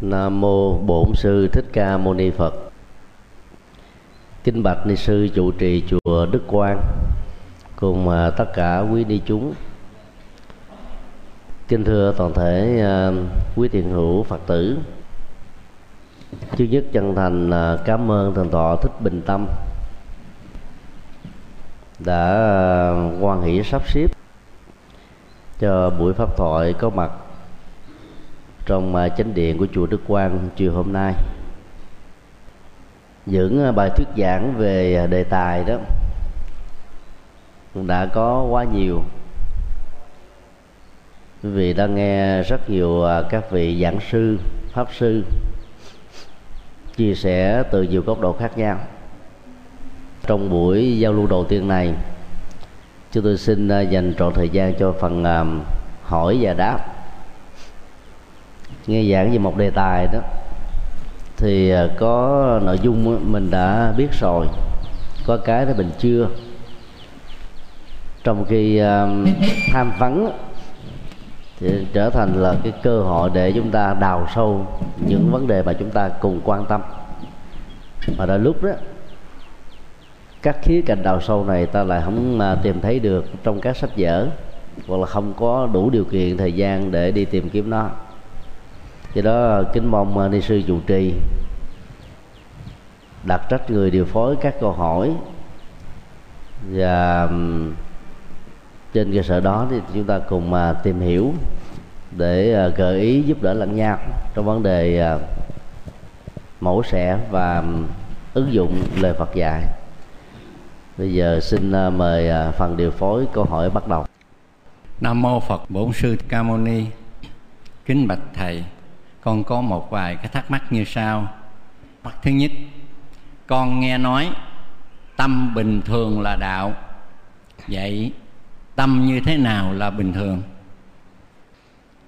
Nam mô Bổn sư Thích Ca Mâu Ni Phật. Kính bạch ni sư trụ trì chùa Đức Quang, cùng à, tất cả quý ni chúng. Kính thưa toàn thể à, quý thiền hữu Phật tử. Thứ nhất chân thành à, cảm ơn thượng tọa Thích Bình Tâm đã quan hỷ sắp xếp cho buổi pháp thoại có mặt trong à, chánh điện của chùa Đức Quang chiều hôm nay. Những à, bài thuyết giảng về à, đề tài đó đã có quá nhiều. Quý vị đã nghe rất nhiều các vị giảng sư, pháp sư chia sẻ từ nhiều góc độ khác nhau. Trong buổi giao lưu đầu tiên này, chúng tôi xin dành trọn thời gian cho phần hỏi và đáp nghe giảng về một đề tài đó, thì à, có nội dung mình đã biết rồi, có cái đó mình chưa. Trong khi à, tham vấn thì trở thành là cái cơ hội để chúng ta đào sâu những vấn đề mà chúng ta cùng quan tâm. Mà đôi lúc đó, các khía cạnh đào sâu này ta lại không à, tìm thấy được trong các sách vở, hoặc là không có đủ điều kiện, thời gian để đi tìm kiếm nó do đó, kính mong à, ni sư chủ trì đặt trách người điều phối các câu hỏi và trên cơ sở đó thì chúng ta cùng mà tìm hiểu để à, gợi ý giúp đỡ lẫn nhau trong vấn đề à, mẫu sẻ và ứng dụng lời Phật dạy. Bây giờ xin mời phần điều phối câu hỏi bắt đầu. Nam mô phật bổn sư ca mâu ni, kính bạch thầy con có một vài cái thắc mắc như sau. Mặt thứ nhất, con nghe nói tâm bình thường là đạo. Vậy tâm như thế nào là bình thường?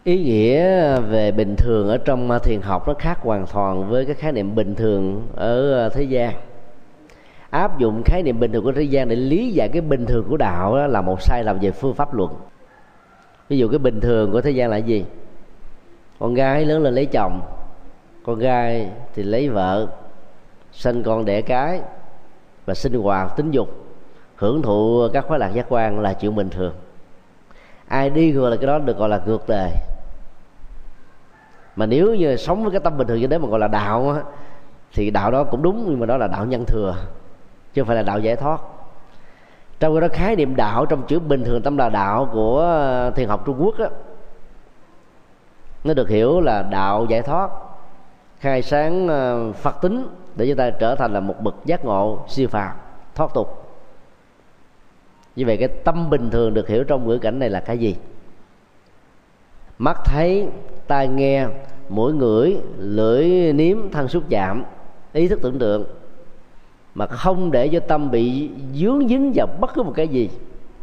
Ý nghĩa về bình thường ở trong à, thiền học nó khác hoàn toàn với cái khái niệm bình thường ở à, thế gian. Áp dụng khái niệm bình thường của thế gian để lý giải cái bình thường của đạo là một sai lầm về phương pháp luận. Ví dụ cái bình thường của thế gian là gì? Con gái lớn lên lấy chồng con gái thì lấy vợ sinh con đẻ cái và sinh hoạt tính dục. Hưởng thụ các khoái lạc giác quan là chuyện bình thường. Ai đi gọi là cái đó được gọi là ngược đời. Mà nếu như sống với cái tâm bình thường như thế mà gọi là đạo á, thì đạo đó cũng đúng nhưng mà đó là đạo nhân thừa chứ không phải là đạo giải thoát. Trong cái đó khái niệm đạo trong chữ bình thường tâm là đạo của ờ, thiền học trung quốc á, nó được hiểu là đạo giải thoát, khai sáng ờ, phật tính để chúng ta trở thành là một bậc giác ngộ siêu phàm, thoát tục. Như vậy cái tâm bình thường được hiểu trong ngữ cảnh này là cái gì? Mắt thấy, tai nghe, mũi ngửi, lưỡi nếm, thân xúc chạm, ý thức tưởng tượng. Mà không để cho tâm bị dướng dính vào bất cứ một cái gì,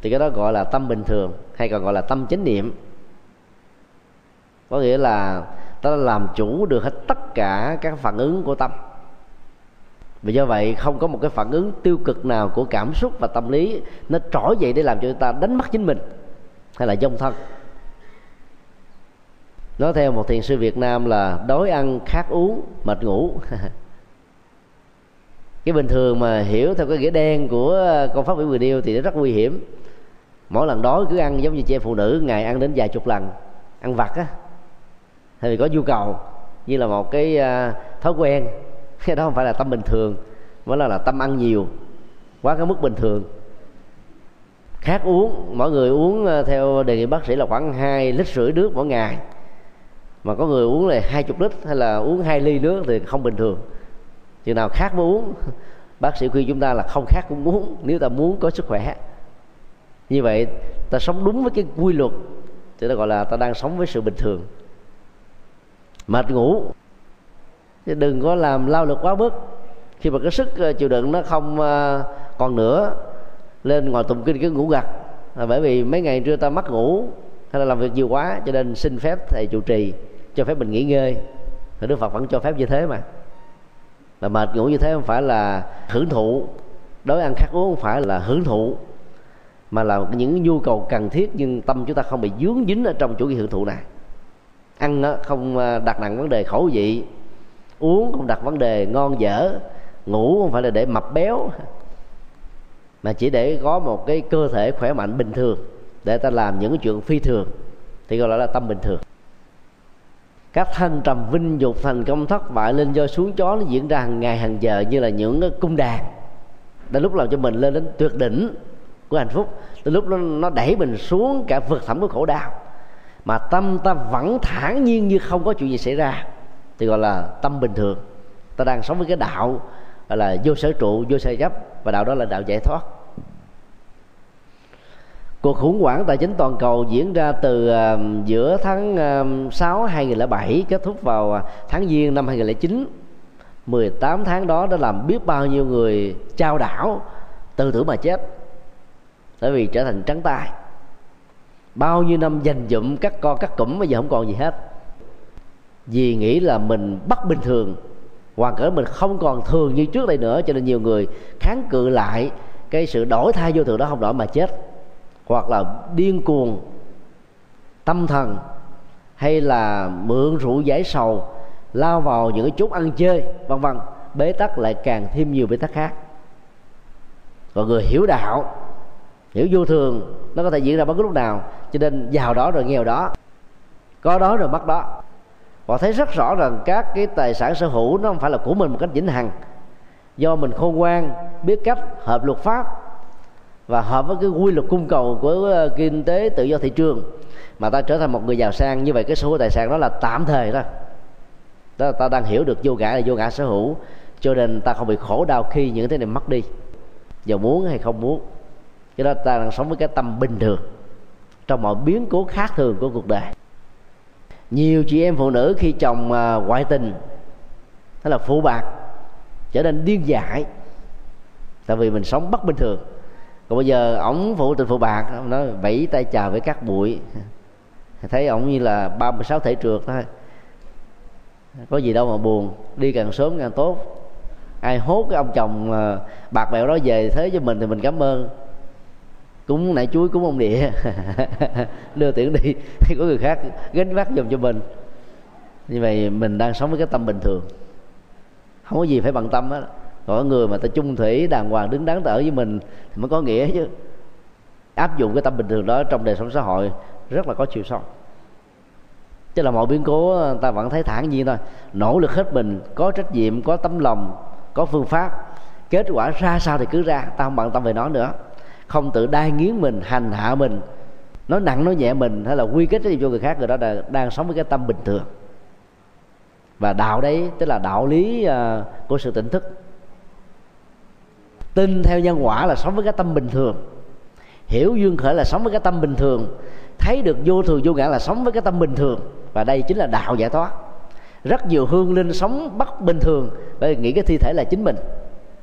thì cái đó gọi là tâm bình thường, hay còn gọi là tâm chánh niệm có nghĩa là ta làm chủ được hết tất cả các phản ứng của tâm. Vì do vậy, không có một cái phản ứng tiêu cực nào của cảm xúc và tâm lý nó trỗi dậy để làm cho ta đánh mất chính mình hay là dông thân. Nói theo một thiền sư việt nam là đói ăn, khát uống, mệt ngủ. Cái bình thường mà hiểu theo cái nghĩa đen của con pháp biểu người yêu thì nó rất nguy hiểm. Mỗi lần đói cứ ăn giống như chị em phụ nữ, ngày ăn đến vài chục lần, ăn vặt á thì vì có nhu cầu như là một cái uh, thói quen. Cái đó không phải là tâm bình thường mới là là tâm ăn nhiều quá cái mức bình thường. Khát uống mỗi người uống à, theo đề nghị bác sĩ là khoảng hai lít rưỡi nước mỗi ngày. Mà có người uống là hai chục lít hay là uống hai ly nước thì không bình thường. Chừng nào khát mới uống bác sĩ khuyên chúng ta là không khát cũng muốn nếu ta muốn có sức khỏe. Như vậy ta sống đúng với cái quy luật thì ta gọi là ta đang sống với sự bình thường mệt ngủ. Chứ đừng có làm lao lực quá mức. Khi mà cái sức ờ, chịu đựng nó không ờ, còn nữa, lên ngồi tụng kinh cứ ngủ gật. Là bởi vì mấy ngày trưa ta mất ngủ hay là làm việc nhiều quá, cho nên xin phép thầy trụ trì, cho phép mình nghỉ ngơi. Thì đức phật vẫn cho phép như thế mà. Là mệt ngủ như thế không phải là hưởng thụ. Đối ăn khát uống không phải là hưởng thụ, mà là những nhu cầu cần thiết nhưng tâm chúng ta không bị dướng dính ở trong chủ nghĩa hưởng thụ này ăn không ờ, đặt nặng vấn đề khẩu vị. Uống không đặt vấn đề ngon dở. Ngủ không phải là để mập béo mà chỉ để có một cái cơ thể khỏe mạnh bình thường để ta làm những chuyện phi thường thì gọi là tâm bình thường. Các thanh trầm vinh dục thành công thất bại lên do xuống chó nó diễn ra hàng ngày hàng giờ như là những cái cung đàn. Đến lúc làm cho mình lên đến tuyệt đỉnh của hạnh phúc. Đến lúc nó, nó đẩy mình xuống cả vực thẳm của khổ đau mà tâm ta vẫn thản nhiên như không có chuyện gì xảy ra. Thì gọi là tâm bình thường. Ta đang sống với cái đạo gọi là vô sở trụ vô sở chấp và đạo đó là đạo giải thoát. Cuộc khủng hoảng tài chính toàn cầu diễn ra từ uh, giữa tháng uh, 6 2007 kết thúc vào à, tháng giêng năm 2009 18 tháng đó đã làm biết bao nhiêu người trao đảo từ tử mà chết. Bởi vì trở thành trắng tay bao nhiêu năm dành dụm các con các cụm, bây giờ không còn gì hết. Vì nghĩ là mình bất bình thường, hoàn cảnh mình không còn thường như trước đây nữa, cho nên nhiều người kháng cự lại cái sự đổi thay vô thường đó không đổi mà chết. Hoặc là điên cuồng, tâm thần, hay là mượn rượu giải sầu, lao vào những cái chút ăn chơi, vân vân. Bế tắc lại càng thêm nhiều bế tắc khác. Còn người hiểu đạo hiểu vô thường, nó có thể diễn ra bất cứ lúc nào. Cho nên giàu đó rồi nghèo đó. Có đó rồi mất đó. Họ thấy rất rõ rằng các cái tài sản sở hữu nó không phải là của mình một cách vĩnh hằng. Do mình khôn ngoan, biết cách hợp luật pháp và hợp với cái quy luật cung cầu của ờ, kinh tế tự do thị trường, mà ta trở thành một người giàu sang. Như vậy cái số tài sản đó là tạm thời thôi. Đó là ta đang hiểu được vô ngã là vô ngã sở hữu. Cho nên ta không bị khổ đau khi những cái này mất đi. Giàu muốn hay không muốn cho đó ta đang sống với cái tâm bình thường, trong mọi biến cố khác thường của cuộc đời. Nhiều chị em phụ nữ khi chồng à, ngoại tình hay là phụ bạc, trở nên điên dại, tại vì mình sống bất bình thường. Còn bây giờ ổng phụ tình phụ bạc nó vẫy tay chào với các bụi. Thấy ổng như là 36 thể trượt thôi. Có gì đâu mà buồn, đi càng sớm càng tốt. Ai hốt cái ông chồng à, bạc bèo đó về thế cho mình thì mình cảm ơn cúng nãy chuối, cúng ông địa đưa tiễn đi, thì có người khác gánh vác dùm cho mình. Như vậy mình đang sống với cái tâm bình thường. Không có gì phải bằng tâm á có người mà ta chung thủy, đàng hoàng, đứng đắn ta ở với mình thì mới có nghĩa chứ. Áp dụng cái tâm bình thường đó trong đời sống xã hội, rất là có chiều sâu. Chứ là mọi biến cố, ta vẫn thấy thản nhiên thôi. Nỗ lực hết mình, có trách nhiệm, có tấm lòng, có phương pháp, kết quả ra sao thì cứ ra, ta không bận tâm về nó nữa không tự đai nghiến mình hành hạ mình. Nói nặng nói nhẹ mình hay là quy kết trách nhiệm cho người khác người đó là đang sống với cái tâm bình thường. Và đạo đấy tức là đạo lý uh, của sự tỉnh thức. Tin theo nhân quả là sống với cái tâm bình thường. Hiểu duyên khởi là sống với cái tâm bình thường. Thấy được vô thường vô ngã là sống với cái tâm bình thường. Và đây chính là đạo giải thoát. Rất nhiều hương linh sống bất bình thường bởi vì nghĩ cái thi thể là chính mình.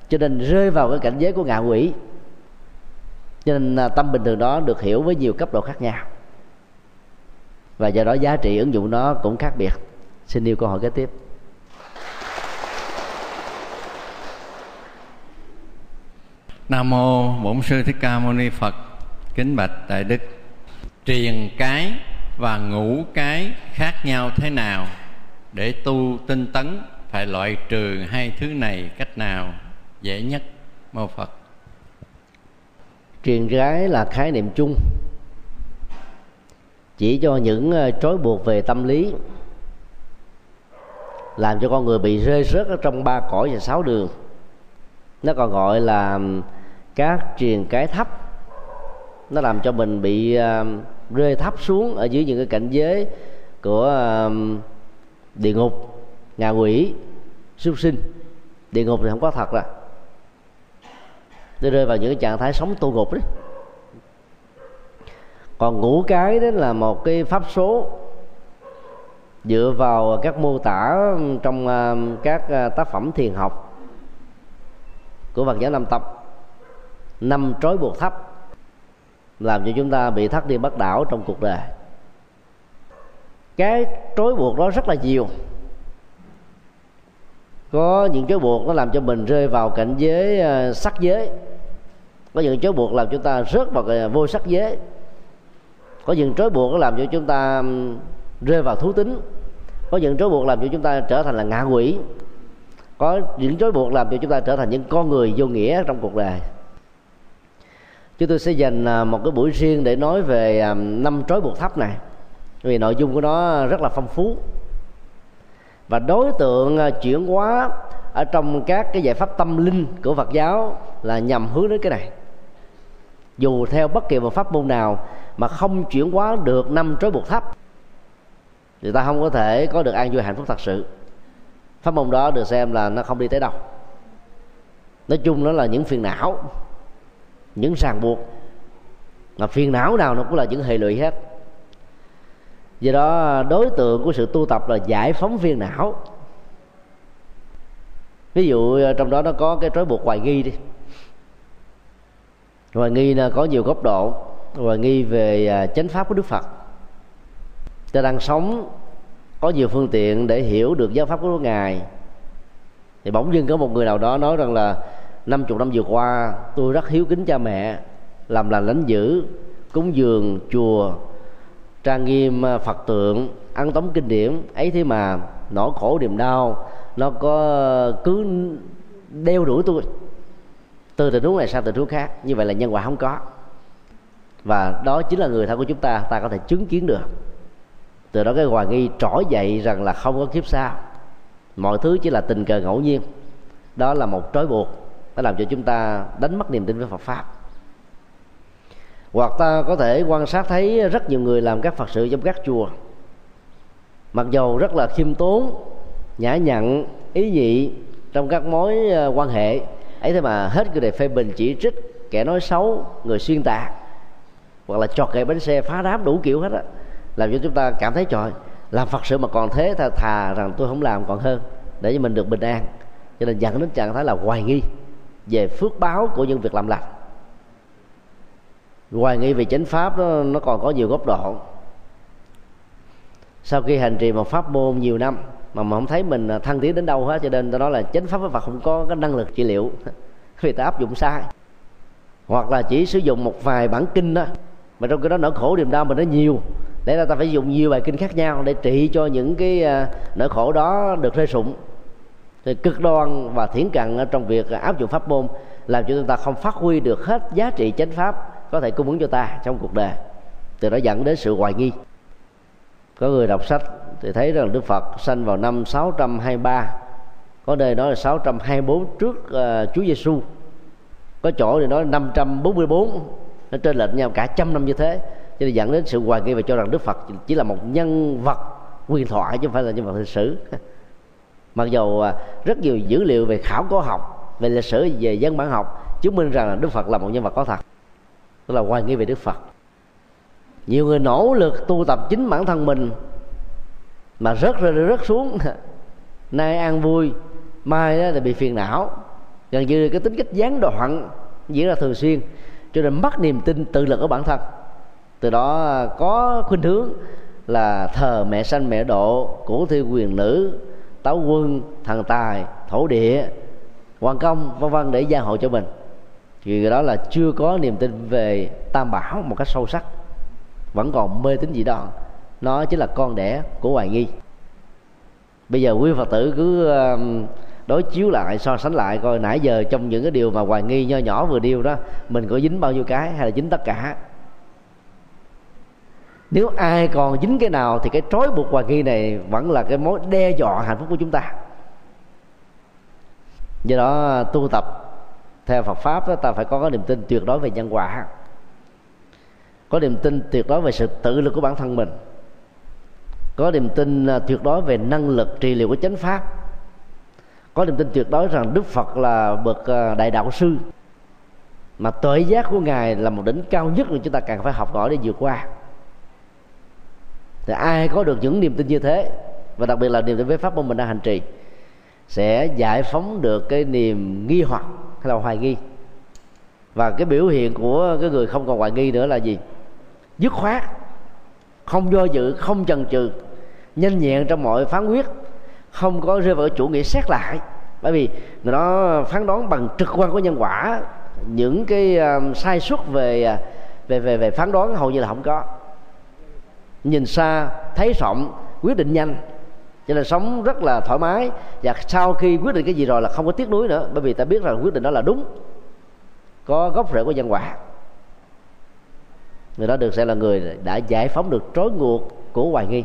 Cho nên rơi vào cái cảnh giới của ngạ quỷ cho nên à, tâm bình thường đó được hiểu với nhiều cấp độ khác nhau. Và do đó giá trị ứng dụng nó cũng khác biệt. Xin yêu câu hỏi kế tiếp. Nam mô bổn sư thích ca mâu ni phật, kính bạch đại đức. Triền cái và ngũ cái khác nhau thế nào để tu tinh tấn phải loại trừ hai thứ này cách nào? Dễ nhất, mô phật truyền gái là khái niệm chung. Chỉ cho những ờ, trói buộc về tâm lý, làm cho con người bị rơi rớt ở trong ba cõi và sáu đường. Nó còn gọi là các truyền cái thấp. Nó làm cho mình bị ờ, rơi thấp xuống ở dưới những cái cảnh giới của địa ngục, ngạ quỷ, súc sinh. Địa ngục thì không có thật rồi tôi rơi vào những cái trạng thái sống tu ngục đấy còn ngũ cái đó là một cái pháp số dựa vào các mô tả trong à, các à, tác phẩm thiền học của Phật giáo Nam tập, năm trói buộc thấp làm cho chúng ta bị thắt đi bắt đảo trong cuộc đời. Cái trói buộc đó rất là nhiều. Có những cái buộc nó làm cho mình rơi vào cảnh giới à, sắc giới có những trói buộc làm chúng ta rớt vào vô sắc giới. Có những trói buộc nó làm cho chúng ta rơi vào thú tính. Có những trói buộc làm cho chúng ta trở thành là ngạ quỷ. Có những trói buộc làm cho chúng ta trở thành những con người vô nghĩa trong cuộc đời. Chúng tôi sẽ dành à, một cái buổi riêng để nói về à, năm trói buộc thấp này. Vì nội dung của nó rất là phong phú. Và đối tượng à, chuyển hóa ở trong các cái giải pháp tâm linh của Phật giáo là nhằm hướng đến cái này dù theo bất kỳ một pháp môn nào mà không chuyển hóa được năm trói buộc thấp thì ta không có thể có được an vui hạnh phúc thật sự. Pháp môn đó được xem là nó không đi tới đâu. Nói chung nó là những phiền não, những ràng buộc, mà phiền não nào nó cũng là những hệ lụy hết. Do đó, đối tượng của sự tu tập là giải phóng phiền não. Ví dụ, trong đó nó có cái trói buộc hoài nghi đi hoài nghi là có nhiều góc độ. Hoài nghi về à, chánh pháp của đức phật. Ta đang sống, có nhiều phương tiện để hiểu được giáo pháp của ngài. Thì bỗng dưng có một người nào đó nói rằng là, năm chục năm vừa qua, tôi rất hiếu kính cha mẹ, làm lành lãnh dữ, cúng dường, chùa, trang nghiêm à, phật tượng, ăn tống kinh điển. Ấy thế mà, nỗi khổ niềm đau, nó có à, cứ đeo đuổi tôi từ tình huống này sang tình huống khác, như vậy là nhân quả không có. Và đó chính là người thân của chúng ta ta có thể chứng kiến được. Từ đó cái hoài nghi trỗi dậy rằng là không có kiếp sau. Mọi thứ chỉ là tình cờ ngẫu nhiên. Đó là một trói buộc, nó làm cho chúng ta đánh mất niềm tin với Phật pháp. Hoặc ta có thể quan sát thấy rất nhiều người làm các Phật sự trong các chùa. Mặc dầu rất là khiêm tốn, nhã nhặn, ý nhị trong các mối ờ, quan hệ ấy thế mà hết cái đề phê bình chỉ trích kẻ nói xấu người xuyên tạc hoặc là chọt gậy bánh xe phá đám đủ kiểu hết á làm cho chúng ta cảm thấy trời làm phật sự mà còn thế thà, thà rằng tôi không làm còn hơn để cho mình được bình an. Cho nên dẫn đến trạng thái là hoài nghi về phước báo của những việc làm lành. Hoài nghi về chánh pháp nó, nó còn có nhiều góc độ. Sau khi hành trì một pháp môn nhiều năm mà mà không thấy mình à, thăng tiến đến đâu hết, cho nên ta nói là chánh pháp với Phật không có cái năng lực trị liệu. Vì ta áp dụng sai. Hoặc là chỉ sử dụng một vài bản kinh đó mà trong cái đó nỗi khổ niềm đau mình nó nhiều. Để là ta phải dùng nhiều bài kinh khác nhau để trị cho những cái à, nỗi khổ đó được rơi sụng thì cực đoan và thiển cận trong việc à, áp dụng pháp môn làm cho chúng ta không phát huy được hết giá trị chánh pháp có thể cung ứng cho ta trong cuộc đời. Từ đó dẫn đến sự hoài nghi có người đọc sách thì thấy rằng Đức Phật sanh vào năm 623 có nơi nói là 624 trước uh, Chúa Giêsu có chỗ thì nói 544 nó trên lệch nhau cả trăm năm như thế. Cho nên dẫn đến sự hoài nghi và cho rằng Đức Phật chỉ là một nhân vật quyền thoại chứ không phải là nhân vật lịch sử. Mặc dầu ờ, rất nhiều dữ liệu về khảo cổ học về lịch sử về dân bản học chứng minh rằng là Đức Phật là một nhân vật có thật. Tức là hoài nghi về Đức Phật nhiều người nỗ lực tu tập chính bản thân mình mà rớt ra, rớt xuống. Nay an vui, mai đó là bị phiền não. Gần như cái tính cách gián đoạn diễn ra thường xuyên, cho nên mất niềm tin tự lực ở bản thân. Từ đó có khuynh hướng là thờ mẹ sanh mẹ độ cổ thi quyền nữ, táo quân, thần tài, thổ địa, hoàng công, vân vân để gia hộ cho mình. Thì đó là chưa có niềm tin về tam bảo một cách sâu sắc vẫn còn mê tín dị đoan. Nó chính là con đẻ của hoài nghi. Bây giờ quý phật tử cứ um, đối chiếu lại so sánh lại coi nãy giờ trong những cái điều mà hoài nghi nho nhỏ vừa điêu đó mình có dính bao nhiêu cái hay là dính tất cả? Nếu ai còn dính cái nào thì cái trói buộc hoài nghi này vẫn là cái mối đe dọa hạnh phúc của chúng ta. Do đó tu tập theo Phật pháp đó, ta phải có cái niềm tin tuyệt đối về nhân quả có niềm tin tuyệt đối về sự tự lực của bản thân mình. Có niềm tin à, tuyệt đối về năng lực, trị liệu của chánh pháp. Có niềm tin tuyệt đối rằng đức phật là bậc à, đại đạo sư. Mà tuệ giác của ngài là một đỉnh cao nhất mà chúng ta cần phải học hỏi để vượt qua. Thì ai có được những niềm tin như thế, và đặc biệt là niềm tin với pháp môn mình đang hành trì, sẽ giải phóng được cái niềm nghi hoặc hay là hoài nghi. Và cái biểu hiện của cái người không còn hoài nghi nữa là gì? Dứt khoát không do dự không chần chừ nhanh nhẹn trong mọi phán quyết không có rơi vào chủ nghĩa xét lại. Bởi vì người đó phán đoán bằng trực quan của nhân quả những cái uh, sai suất về ờ, về về về phán đoán hầu như là không có. Nhìn xa thấy rộng quyết định nhanh cho nên sống rất là thoải mái. Và sau khi quyết định cái gì rồi là không có tiếc nuối nữa bởi vì ta biết rằng quyết định đó là đúng có gốc rễ của nhân quả người đó được sẽ là người đã giải phóng được trói ngược của hoài nghi.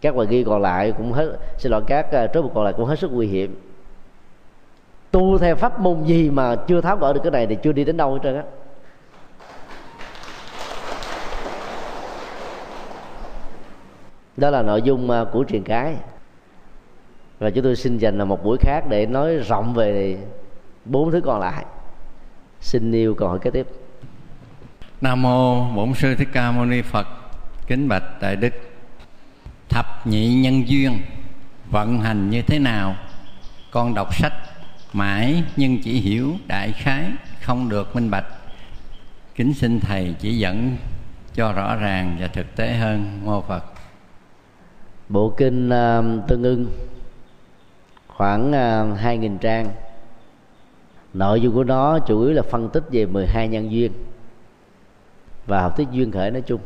Các hoài nghi còn lại cũng hết, xin lỗi, các ờ, trói buộc còn lại cũng hết sức nguy hiểm. Tu theo pháp môn gì mà chưa tháo gỡ được cái này thì chưa đi đến đâu hết trơn á. Đó là nội dung ờ, của truyền cái. Và chúng tôi xin dành là một buổi khác để nói rộng về bốn thứ còn lại. Xin yêu câu hỏi kế tiếp nam mô bổn sư thích ca mâu ni phật. Kính bạch đại đức. Thập nhị nhân duyên vận hành như thế nào? Con đọc sách mãi nhưng chỉ hiểu đại khái không được minh bạch. Kính xin thầy chỉ dẫn cho rõ ràng và thực tế hơn mô phật. Bộ kinh uh, tương ưng khoảng à, uh, 2.000 trang. Nội dung của nó chủ yếu là phân tích về 12 nhân duyên và học thuyết duyên khởi nói chung.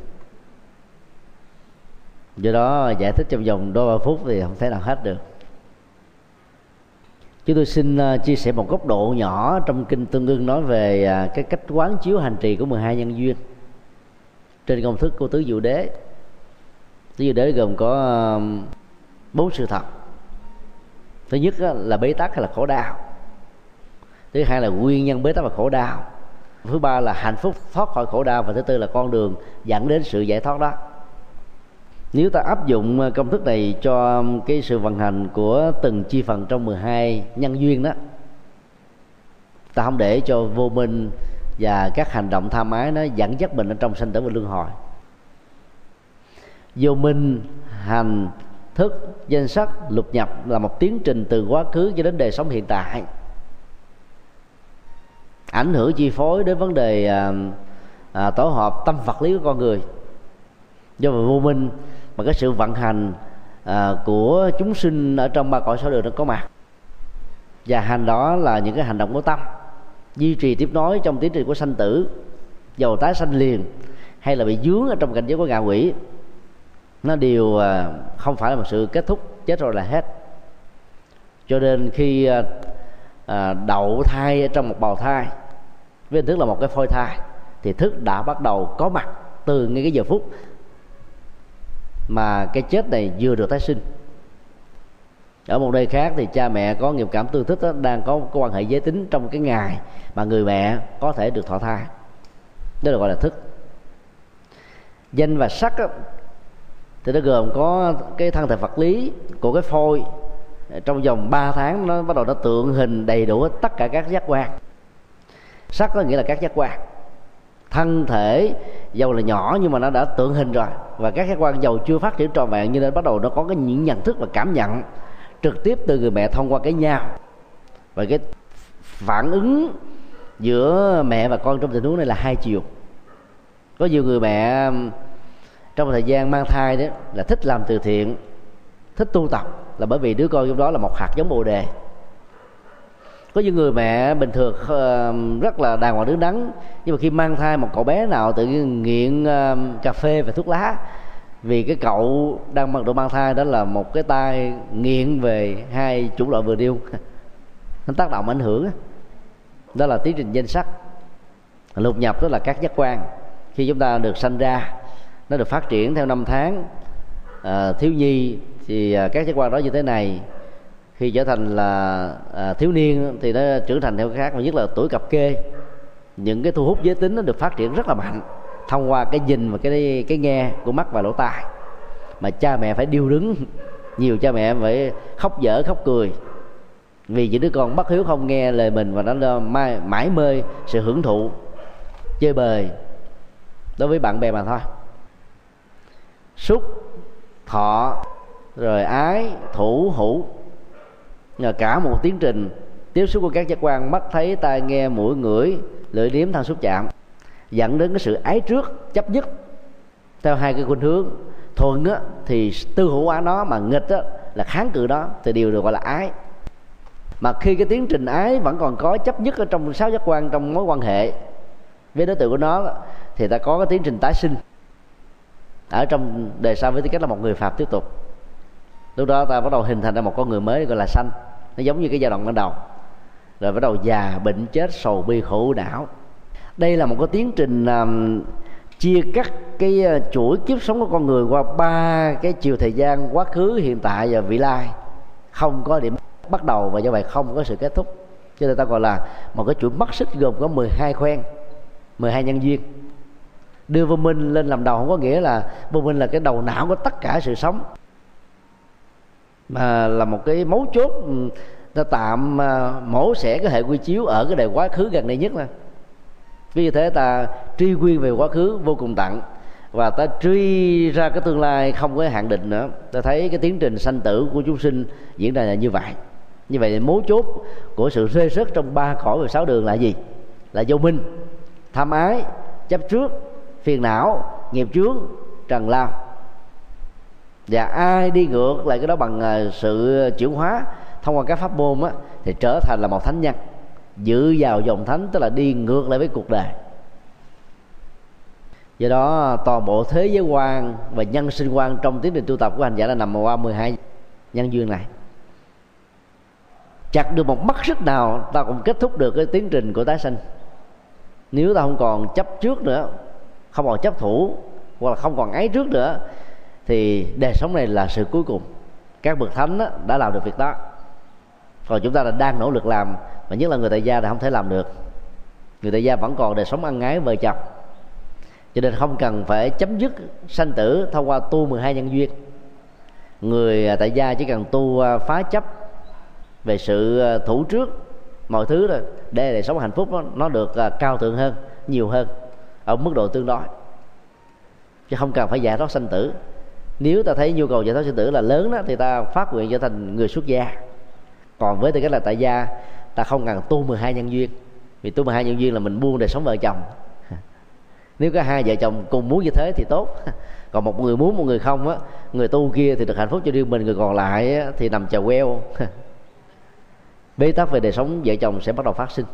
Do đó, giải thích trong vòng đôi ba phút thì không thể nào hết được. Chúng tôi xin ờ, chia sẻ một góc độ nhỏ trong kinh tương ưng nói về à, cái cách quán chiếu hành trì của 12 nhân duyên. Trên công thức của tứ diệu đế, tứ diệu đế gồm có bốn sự thật. Thứ nhất là bế tắc hay là khổ đau. Thứ hai là nguyên nhân bế tắc và khổ đau thứ ba là hạnh phúc thoát khỏi khổ đau và thứ tư là con đường dẫn đến sự giải thoát đó. Nếu ta áp dụng ờ, công thức này cho cái sự vận hành của từng chi phần trong 12 nhân duyên đó, ta không để cho vô minh và các hành động tham ái nó dẫn dắt mình ở trong sanh tử và luân hồi. Vô minh, hành, thức, danh sắc, lục nhập là một tiến trình từ quá khứ cho đến đời sống hiện tại ảnh hưởng chi phối đến vấn đề à, à, tổ hợp tâm vật lý của con người. Do vậy vô minh mà cái sự vận hành à, của chúng sinh ở trong ba cõi sáu đường nó có mặt. Và hành đó là những cái hành động của tâm duy trì tiếp nối trong tiến trình của sanh tử dầu tái sanh liền hay là bị dướng ở trong cảnh giới của ngạ quỷ. Nó đều à, không phải là một sự kết thúc chết rồi là hết. Cho nên khi à, à, đậu thai ở trong một bào thai với hình thức là một cái phôi thai. Thì thức đã bắt đầu có mặt từ ngay cái giờ phút mà cái chết này vừa được tái sinh. Ở một nơi khác thì cha mẹ có nghiệp cảm tương thích đó, đang có, có quan hệ giới tính trong cái ngày mà người mẹ có thể được thọ thai. Đó là gọi là thức. Danh và sắc đó, thì nó gồm có cái thân thể vật lý của cái phôi trong vòng 3 tháng nó bắt đầu nó tượng hình đầy đủ tất cả các giác quan sắc có nghĩa là các giác quan. Thân thể, dầu là nhỏ nhưng mà nó đã tượng hình rồi. Và các giác quan dầu chưa phát triển tròn vẹn, nhưng nên bắt đầu nó có cái những nhận thức và cảm nhận trực tiếp từ người mẹ thông qua cái nhau. Và cái phản ứng giữa mẹ và con trong tình huống này là hai chiều. Có nhiều người mẹ trong thời gian mang thai đó, là thích làm từ thiện, thích tu tập, là bởi vì đứa con trong đó là một hạt giống bồ đề có những người mẹ bình thường ờ, rất là đàng hoàng đứng đắn nhưng mà khi mang thai một cậu bé nào tự nhiên nghiện ờ, cà phê và thuốc lá vì cái cậu đang mặc độ mang thai đó là một cái tai nghiện về hai chủng loại vừa điêu. Nó tác động ảnh hưởng đó là tiến trình danh sắc lục nhập đó là các giác quan. Khi chúng ta được sanh ra nó được phát triển theo năm tháng. À, thiếu nhi thì các giác quan đó như thế này khi trở thành là à, thiếu niên thì nó trưởng thành theo khác mà nhất là tuổi cặp kê. Những cái thu hút giới tính nó được phát triển rất là mạnh thông qua cái nhìn và cái cái nghe của mắt và lỗ tai. Mà cha mẹ phải điêu đứng nhiều cha mẹ phải khóc dở khóc cười. Vì những đứa con bất hiếu không nghe lời mình và nó mãi, mãi mê sự hưởng thụ chơi bời đối với bạn bè mà thôi. Xúc thọ rồi ái thủ hữu là cả một tiến trình tiếp xúc của các giác quan mắt thấy tai nghe mũi ngửi lưỡi nếm thân xúc chạm dẫn đến cái sự ái trước chấp nhất. Theo hai cái khuynh hướng thuận á, thì tư hữu hóa nó mà nghịch á, là kháng cự đó thì điều được gọi là ái. Mà khi cái tiến trình ái vẫn còn có chấp nhất ở trong sáu giác quan trong mối quan hệ với đối tượng của nó thì ta có cái tiến trình tái sinh. Ở trong đề sau với tư cách là một người phạm tiếp tục. Lúc đó ta bắt đầu hình thành ra một con người mới gọi là sanh nó giống như cái giai đoạn ban đầu. Rồi bắt đầu già bệnh chết sầu bi khổ não. Đây là một cái tiến trình um, chia cắt cái ờ, chuỗi kiếp sống của con người qua ba cái chiều thời gian quá khứ hiện tại và vị lai. Không có điểm bắt đầu và do vậy không có sự kết thúc. Cho nên ta gọi là một cái chuỗi mắt xích gồm có 12 khoen 12 nhân duyên. Đưa vô minh lên làm đầu không có nghĩa là vô minh là cái đầu não của tất cả sự sống mà là một cái mấu chốt ừ, ta tạm à, mổ xẻ cái hệ quy chiếu ở cái đời quá khứ gần đây nhất là vì thế ta truy nguyên về quá khứ vô cùng tặng và ta truy ra cái tương lai không có hạn định nữa. Ta thấy cái tiến trình sanh tử của chúng sinh diễn ra là như vậy. Như vậy mấu chốt của sự rơi rớt trong ba cõi và sáu đường là gì? Là vô minh, tham ái, chấp trước, phiền não, nghiệp chướng, trần lao và ai đi ngược lại cái đó bằng ờ, sự chuyển hóa thông qua các pháp môn á, thì trở thành là một thánh nhân. Dự vào dòng thánh tức là đi ngược lại với cuộc đời. Do đó toàn bộ thế giới quan và nhân sinh quan trong tiến trình tu tập của hành giả là nằm qua 12 nhân duyên này. Chặt được một mắt sức nào ta cũng kết thúc được cái tiến trình của tái sinh. Nếu ta không còn chấp trước nữa không còn chấp thủ hoặc là không còn ấy trước nữa thì đời sống này là sự cuối cùng. Các bậc thánh đó, đã làm được việc đó. Còn chúng ta là đang nỗ lực làm mà nhất là người tại gia thì không thể làm được. Người tại gia vẫn còn đời sống ăn ái vợ chồng. Cho nên không cần phải chấm dứt sanh tử thông qua tu 12 nhân duyên. Người à, tại gia chỉ cần tu à, phá chấp về sự à, thủ trước mọi thứ rồi để đời sống hạnh phúc đó, nó được cao thượng hơn nhiều hơn ở mức độ tương đối. Chứ không cần phải giải thoát sanh tử nếu ta thấy nhu cầu giải thoát sinh tử là lớn đó, thì ta phát nguyện trở thành người xuất gia. Còn với tư cách là tại gia, ta không cần tu 12 nhân duyên. Vì tu 12 nhân duyên là mình buông đời sống vợ chồng. Nếu có hai vợ chồng cùng muốn như thế thì tốt. Còn một người muốn, một người không á, người tu kia thì được hạnh phúc, cho riêng mình, người còn lại thì nằm chờ queo. Bế tắc về đời sống vợ chồng sẽ bắt đầu phát sinh.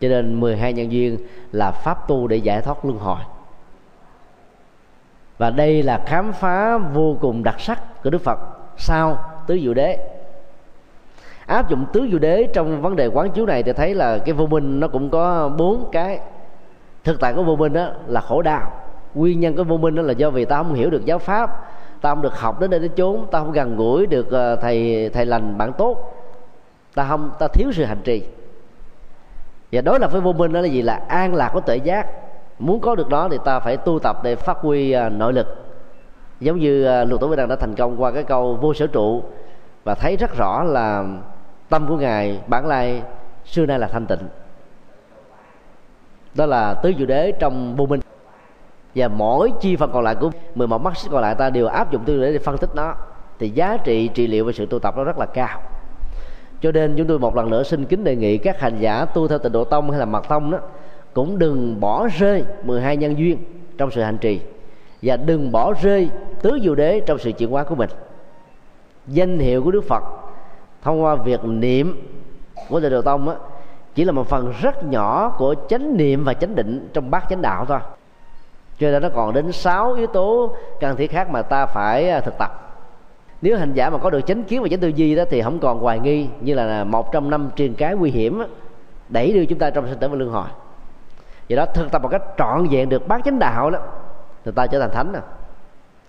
Cho nên 12 nhân duyên là pháp tu để giải thoát luân hồi và đây là khám phá vô cùng đặc sắc của Đức Phật. Sau tứ diệu đế. Áp dụng tứ diệu đế trong vấn đề quán chiếu này thì thấy là cái vô minh nó cũng có bốn cái. Thực tại của vô minh đó là khổ đau. Nguyên nhân của vô minh đó là do vì ta không hiểu được giáo pháp, ta không được học đến đây đến chốn, ta không gần gũi được ờ, thầy thầy lành bạn tốt. Ta không, ta thiếu sự hành trì. Và đối lập với vô minh đó là gì? Là an lạc của tuệ giác muốn có được đó thì ta phải tu tập để phát huy à, nội lực. Giống như à, lục tổ vi đăng đã thành công qua cái câu vô sở trụ và thấy rất rõ là tâm của ngài bản lai xưa nay là thanh tịnh. Đó là tứ diệu đế trong vô minh. Và mỗi chi phần còn lại của 11 mắt còn lại ta đều áp dụng tứ diệu để phân tích nó. Thì giá trị trị liệu và sự tu tập nó rất là cao. Cho nên chúng tôi một lần nữa xin kính đề nghị các hành giả tu theo tịnh độ tông hay là mật tông đó cũng đừng bỏ rơi 12 nhân duyên trong sự hành trì và đừng bỏ rơi tứ diệu đế trong sự chuyển hóa của mình. Danh hiệu của đức phật thông qua việc niệm của tịnh đồ tông á, chỉ là một phần rất nhỏ của chánh niệm và chánh định trong bát chánh đạo thôi. Cho nên nó còn đến sáu yếu tố cần thiết khác mà ta phải à, thực tập. Nếu hành giả mà có được chánh kiến và chánh tư duy đó thì không còn hoài nghi như là một trong năm truyền cái nguy hiểm đẩy đưa chúng ta trong sinh tử và luân hồi do đó thực tập một cách trọn vẹn được bát chánh đạo đó thì ta trở thành thánh rồi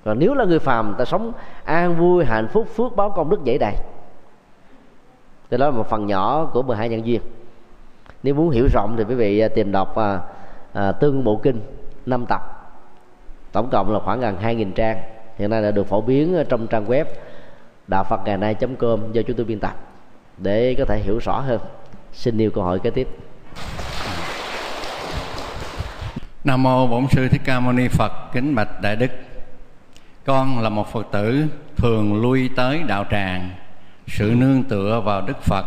còn nếu là người phàm ta sống an vui hạnh phúc phước báo công đức dễ đầy thì đó là một phần nhỏ của 12 nhân duyên. Nếu muốn hiểu rộng thì quý vị à, tìm đọc à, à, tương bộ kinh năm tập. Tổng cộng là khoảng gần 2.000 trang. Hiện nay đã được phổ biến trong trang web đạo phật ngày nay com do chúng tôi biên tập. Để có thể hiểu rõ hơn xin yêu câu hỏi kế tiếp nam mô bổn sư thích ca mâu ni phật, kính bạch đại đức. Con là một phật tử thường lui tới đạo tràng, sự nương tựa vào đức phật,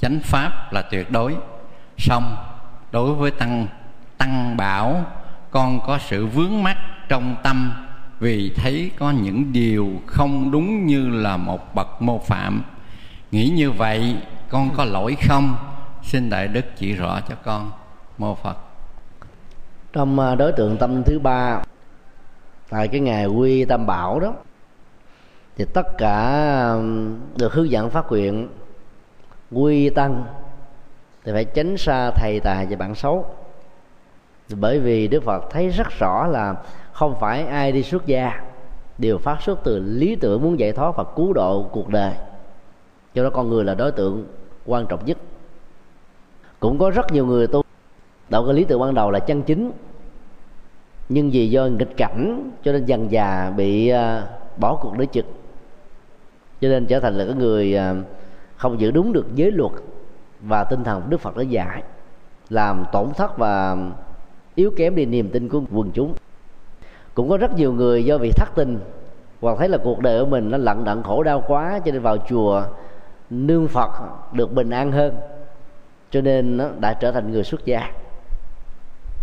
chánh pháp là tuyệt đối. Song, đối với tăng tăng bảo, con có sự vướng mắc trong tâm vì thấy có những điều không đúng như là một bậc mô phạm. Nghĩ như vậy, con có lỗi không? Xin đại đức chỉ rõ cho con, mô phật trong à, đối tượng tâm thứ ba, tại cái ngày quy tam bảo đó, thì tất cả được hướng dẫn phát nguyện quy tăng thì phải tránh xa thầy tài và bạn xấu. Bởi vì đức phật thấy rất rõ là không phải ai đi xuất gia đều phát xuất từ lý tưởng muốn giải thoát và cứu độ cuộc đời. Cho đó con người là đối tượng quan trọng nhất. Cũng có rất nhiều người tu, đạo cái lý tưởng ban đầu là chân chính nhưng vì do nghịch cảnh, cho nên dần già bị à, bỏ cuộc đối trực. Cho nên trở thành là cái người à, không giữ đúng được giới luật và tinh thần đức phật đã dạy, làm tổn thất và yếu kém đi niềm tin của quần chúng. Cũng có rất nhiều người do bị thất tình, hoặc thấy là cuộc đời của mình nó lận đận khổ đau quá, cho nên vào chùa nương phật được bình an hơn. Cho nên nó đã trở thành người xuất gia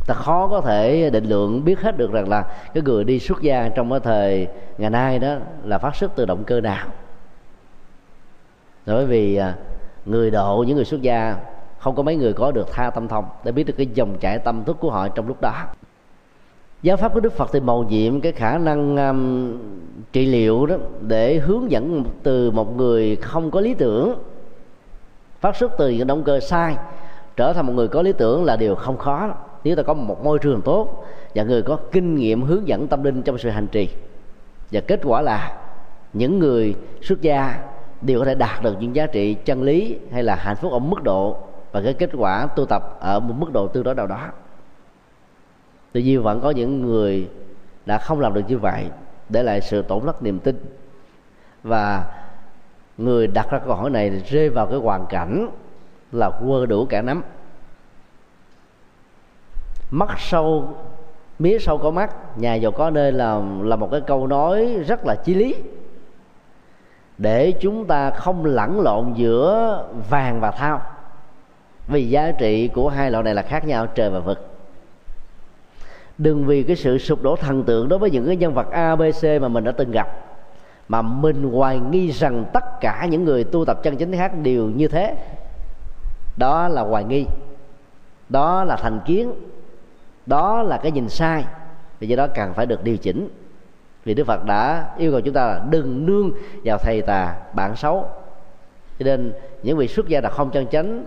ta khó có thể định lượng biết hết được rằng là cái người đi xuất gia trong cái thời ngày nay đó là phát xuất từ động cơ nào. Bởi vì à, người độ những người xuất gia không có mấy người có được tha tâm thông để biết được cái dòng chảy tâm thức của họ trong lúc đó. Giáo pháp của đức phật thì màu nhiệm cái khả năng um, trị liệu đó để hướng dẫn từ một người không có lý tưởng phát xuất từ những động cơ sai trở thành một người có lý tưởng là điều không khó nếu ta có một môi trường tốt và người có kinh nghiệm hướng dẫn tâm linh trong sự hành trì, và kết quả là những người xuất gia đều có thể đạt được những giá trị chân lý hay là hạnh phúc ở mức độ và cái kết quả tu tập ở một mức độ tương đối nào đó. Tuy nhiên vẫn có những người đã không làm được như vậy để lại sự tổn thất niềm tin. Và người đặt ra câu hỏi này rơi vào cái hoàn cảnh là quơ đủ cả nắm mắt sâu, mía sâu có mắt. Nhà giàu có nơi là là một cái câu nói rất là chí lý. Để chúng ta không lẫn lộn giữa vàng và thao. Vì giá trị của hai loại này là khác nhau, trời và vực. Đừng vì cái sự sụp đổ thần tượng đối với những cái nhân vật abc mà mình đã từng gặp, mà mình hoài nghi rằng tất cả những người tu tập chân chính khác đều như thế. Đó là hoài nghi. Đó là thành kiến đó là cái nhìn sai. Vì do đó cần phải được điều chỉnh. Vì đức phật đã yêu cầu chúng ta là đừng nương vào thầy tà bạn xấu. Cho nên những vị xuất gia là không chân chánh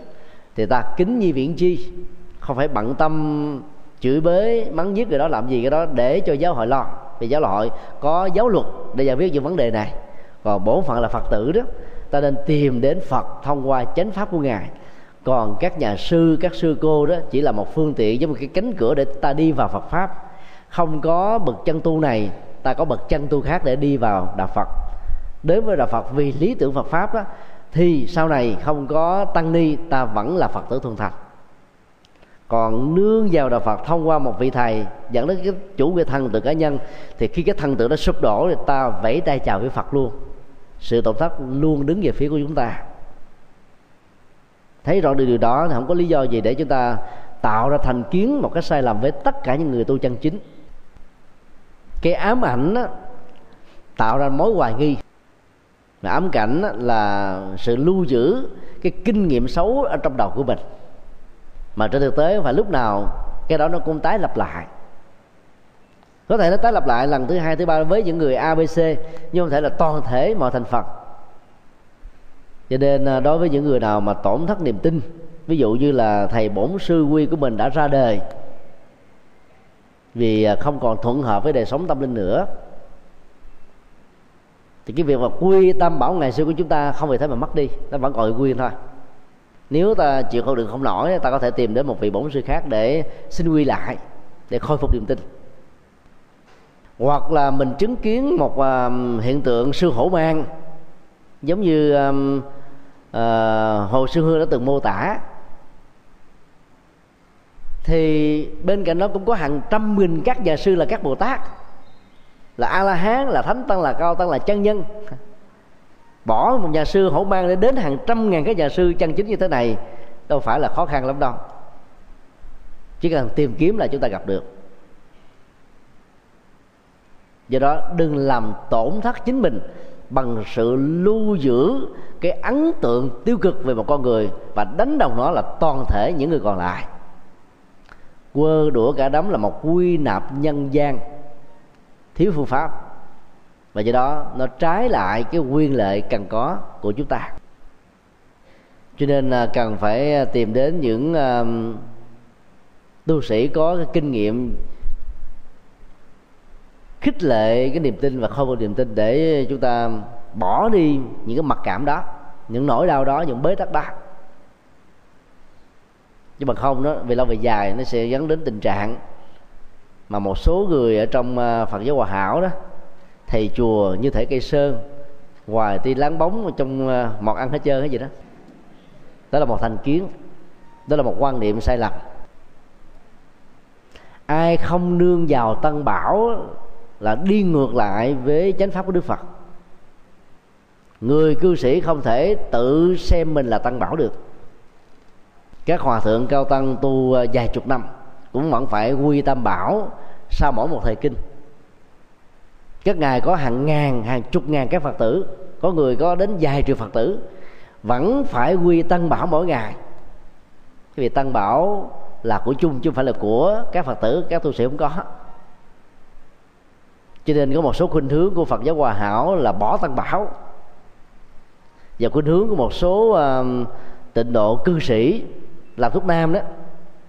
thì ta kính nhi viễn chi. Không phải bận tâm chửi bới mắng giết người đó làm gì cái đó để cho giáo hội lo. Vì giáo hội có giáo luật để giải quyết những vấn đề này. Còn bổn phận là phật tử đó, ta nên tìm đến phật thông qua chánh pháp của ngài còn các nhà sư, các sư cô đó chỉ là một phương tiện, giống một cái cánh cửa để ta đi vào phật pháp. Không có bậc chân tu này, ta có bậc chân tu khác để đi vào đạo phật. Đến với đạo phật vì lý tưởng phật pháp đó, thì sau này không có tăng ni, ta vẫn là phật tử thuần thành. Còn nương vào đạo phật thông qua một vị thầy, dẫn đến cái chủ nghĩa thân tự cá nhân, thì khi cái thân tự nó sụp đổ thì ta vẫy tay chào với phật luôn. Sự tổn thất luôn đứng về phía của chúng ta thấy rõ được điều đó thì không có lý do gì để chúng ta tạo ra thành kiến một cái sai lầm với tất cả những người tu chân chính. Cái ám ảnh đó, tạo ra mối hoài nghi. Và ám cảnh là sự lưu giữ cái kinh nghiệm xấu ở trong đầu của mình. Mà trên thực tế phải lúc nào cái đó nó cũng tái lập lại. Có thể nó tái lập lại lần thứ hai thứ ba với những người abc nhưng không thể là toàn thể mọi thành phần cho nên à, đối với những người nào mà tổn thất niềm tin, ví dụ như là thầy bổn sư quy của mình đã ra đời, vì à, không còn thuận hợp với đời sống tâm linh nữa, thì cái việc mà quy tâm bảo ngày xưa của chúng ta không vì thế mà mất đi, nó vẫn còn quy thôi. Nếu ta chịu không được không nổi, ta có thể tìm đến một vị bổn sư khác để xin quy lại, để khôi phục niềm tin. Hoặc là mình chứng kiến một à, hiện tượng sư hổ mang, giống như uh, hồ sư hương đã từng mô tả. Thì bên cạnh đó cũng có hàng trăm nghìn các nhà sư là các bồ tát. Là a la hán là thánh tăng là cao tăng là chân nhân. Bỏ một nhà sư hổ mang để đến hàng trăm ngàn các nhà sư chân chính như thế này đâu phải là khó khăn lắm đâu. Chỉ cần tìm kiếm là chúng ta gặp được. Do đó đừng làm tổn thất chính mình bằng sự lưu giữ cái ấn tượng tiêu cực về một con người và đánh đồng nó là toàn thể những người còn lại. Quơ đũa cả đấm là một quy nạp nhân gian thiếu phương pháp. Và do đó nó trái lại cái quyền lệ cần có của chúng ta. Cho nên là cần phải à, tìm đến những uh, tu sĩ có cái kinh nghiệm khích lệ cái niềm tin và khôi phục niềm tin để chúng ta bỏ đi những cái mặc cảm đó, những nỗi đau đó, những bế tắc đó. Nhưng mà không đó về lâu về dài nó sẽ dẫn đến tình trạng mà một số người ở trong à, phật giáo hòa hảo đó, thầy chùa như thể cây sơn, hoài ti láng bóng trong à, mọt ăn hết trơn hết gì đó. Đó là một thành kiến, đó là một quan niệm sai lầm. Ai không nương vào tăng bảo là đi ngược lại với chánh pháp của đức phật. Người cư sĩ không thể tự xem mình là tăng bảo được. Các hòa thượng cao tăng tu ờ, vài chục năm cũng vẫn phải quy tam bảo sau mỗi một thời kinh. Các ngài có hàng ngàn, hàng chục ngàn các phật tử, có người có đến vài triệu phật tử, vẫn phải quy tăng bảo mỗi ngày. Vì tăng bảo là của chung chứ không phải là của các phật tử, các tu sĩ không có cho nên có một số khuynh hướng của phật giáo hòa hảo là bỏ tăng bảo. Và khuynh hướng của một số uh, tịnh độ cư sĩ làm thuốc nam đó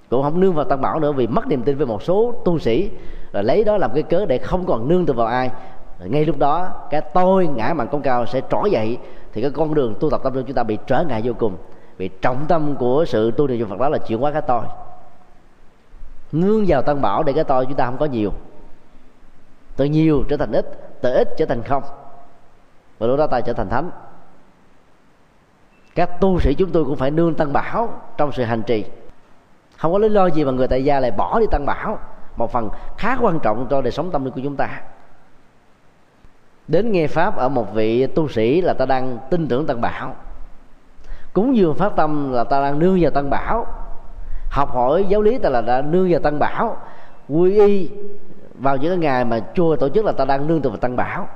cũng không nương vào tăng bảo nữa vì mất niềm tin với một số tu sĩ rồi lấy đó làm cái cớ để không còn nương tựa vào ai. Rồi ngay lúc đó cái tôi ngã mạng công cao sẽ trỗi dậy thì cái con đường tu tập tâm linh chúng ta bị trở ngại vô cùng vì trọng tâm của sự tu niệm Phật đó là chuyển hóa cái tôi. Nương vào tăng bảo để cái tôi chúng ta không có nhiều từ nhiều trở thành ít từ ít trở thành không. Và lúc đó ta trở thành thánh. Các tu sĩ chúng tôi cũng phải nương tăng bảo trong sự hành trì. Không có lý do gì mà người tại gia lại bỏ đi tăng bảo. Một phần khá quan trọng cho đời sống tâm linh của chúng ta. Đến nghe pháp ở một vị tu sĩ là ta đang tin tưởng tăng bảo. Cúng dường phát tâm là ta đang nương vào tăng bảo. Học hỏi giáo lý ta là đã nương vào tăng bảo. Quy y vào những cái ngày mà chùa tổ chức là ta đang nương tựa vào tăng bảo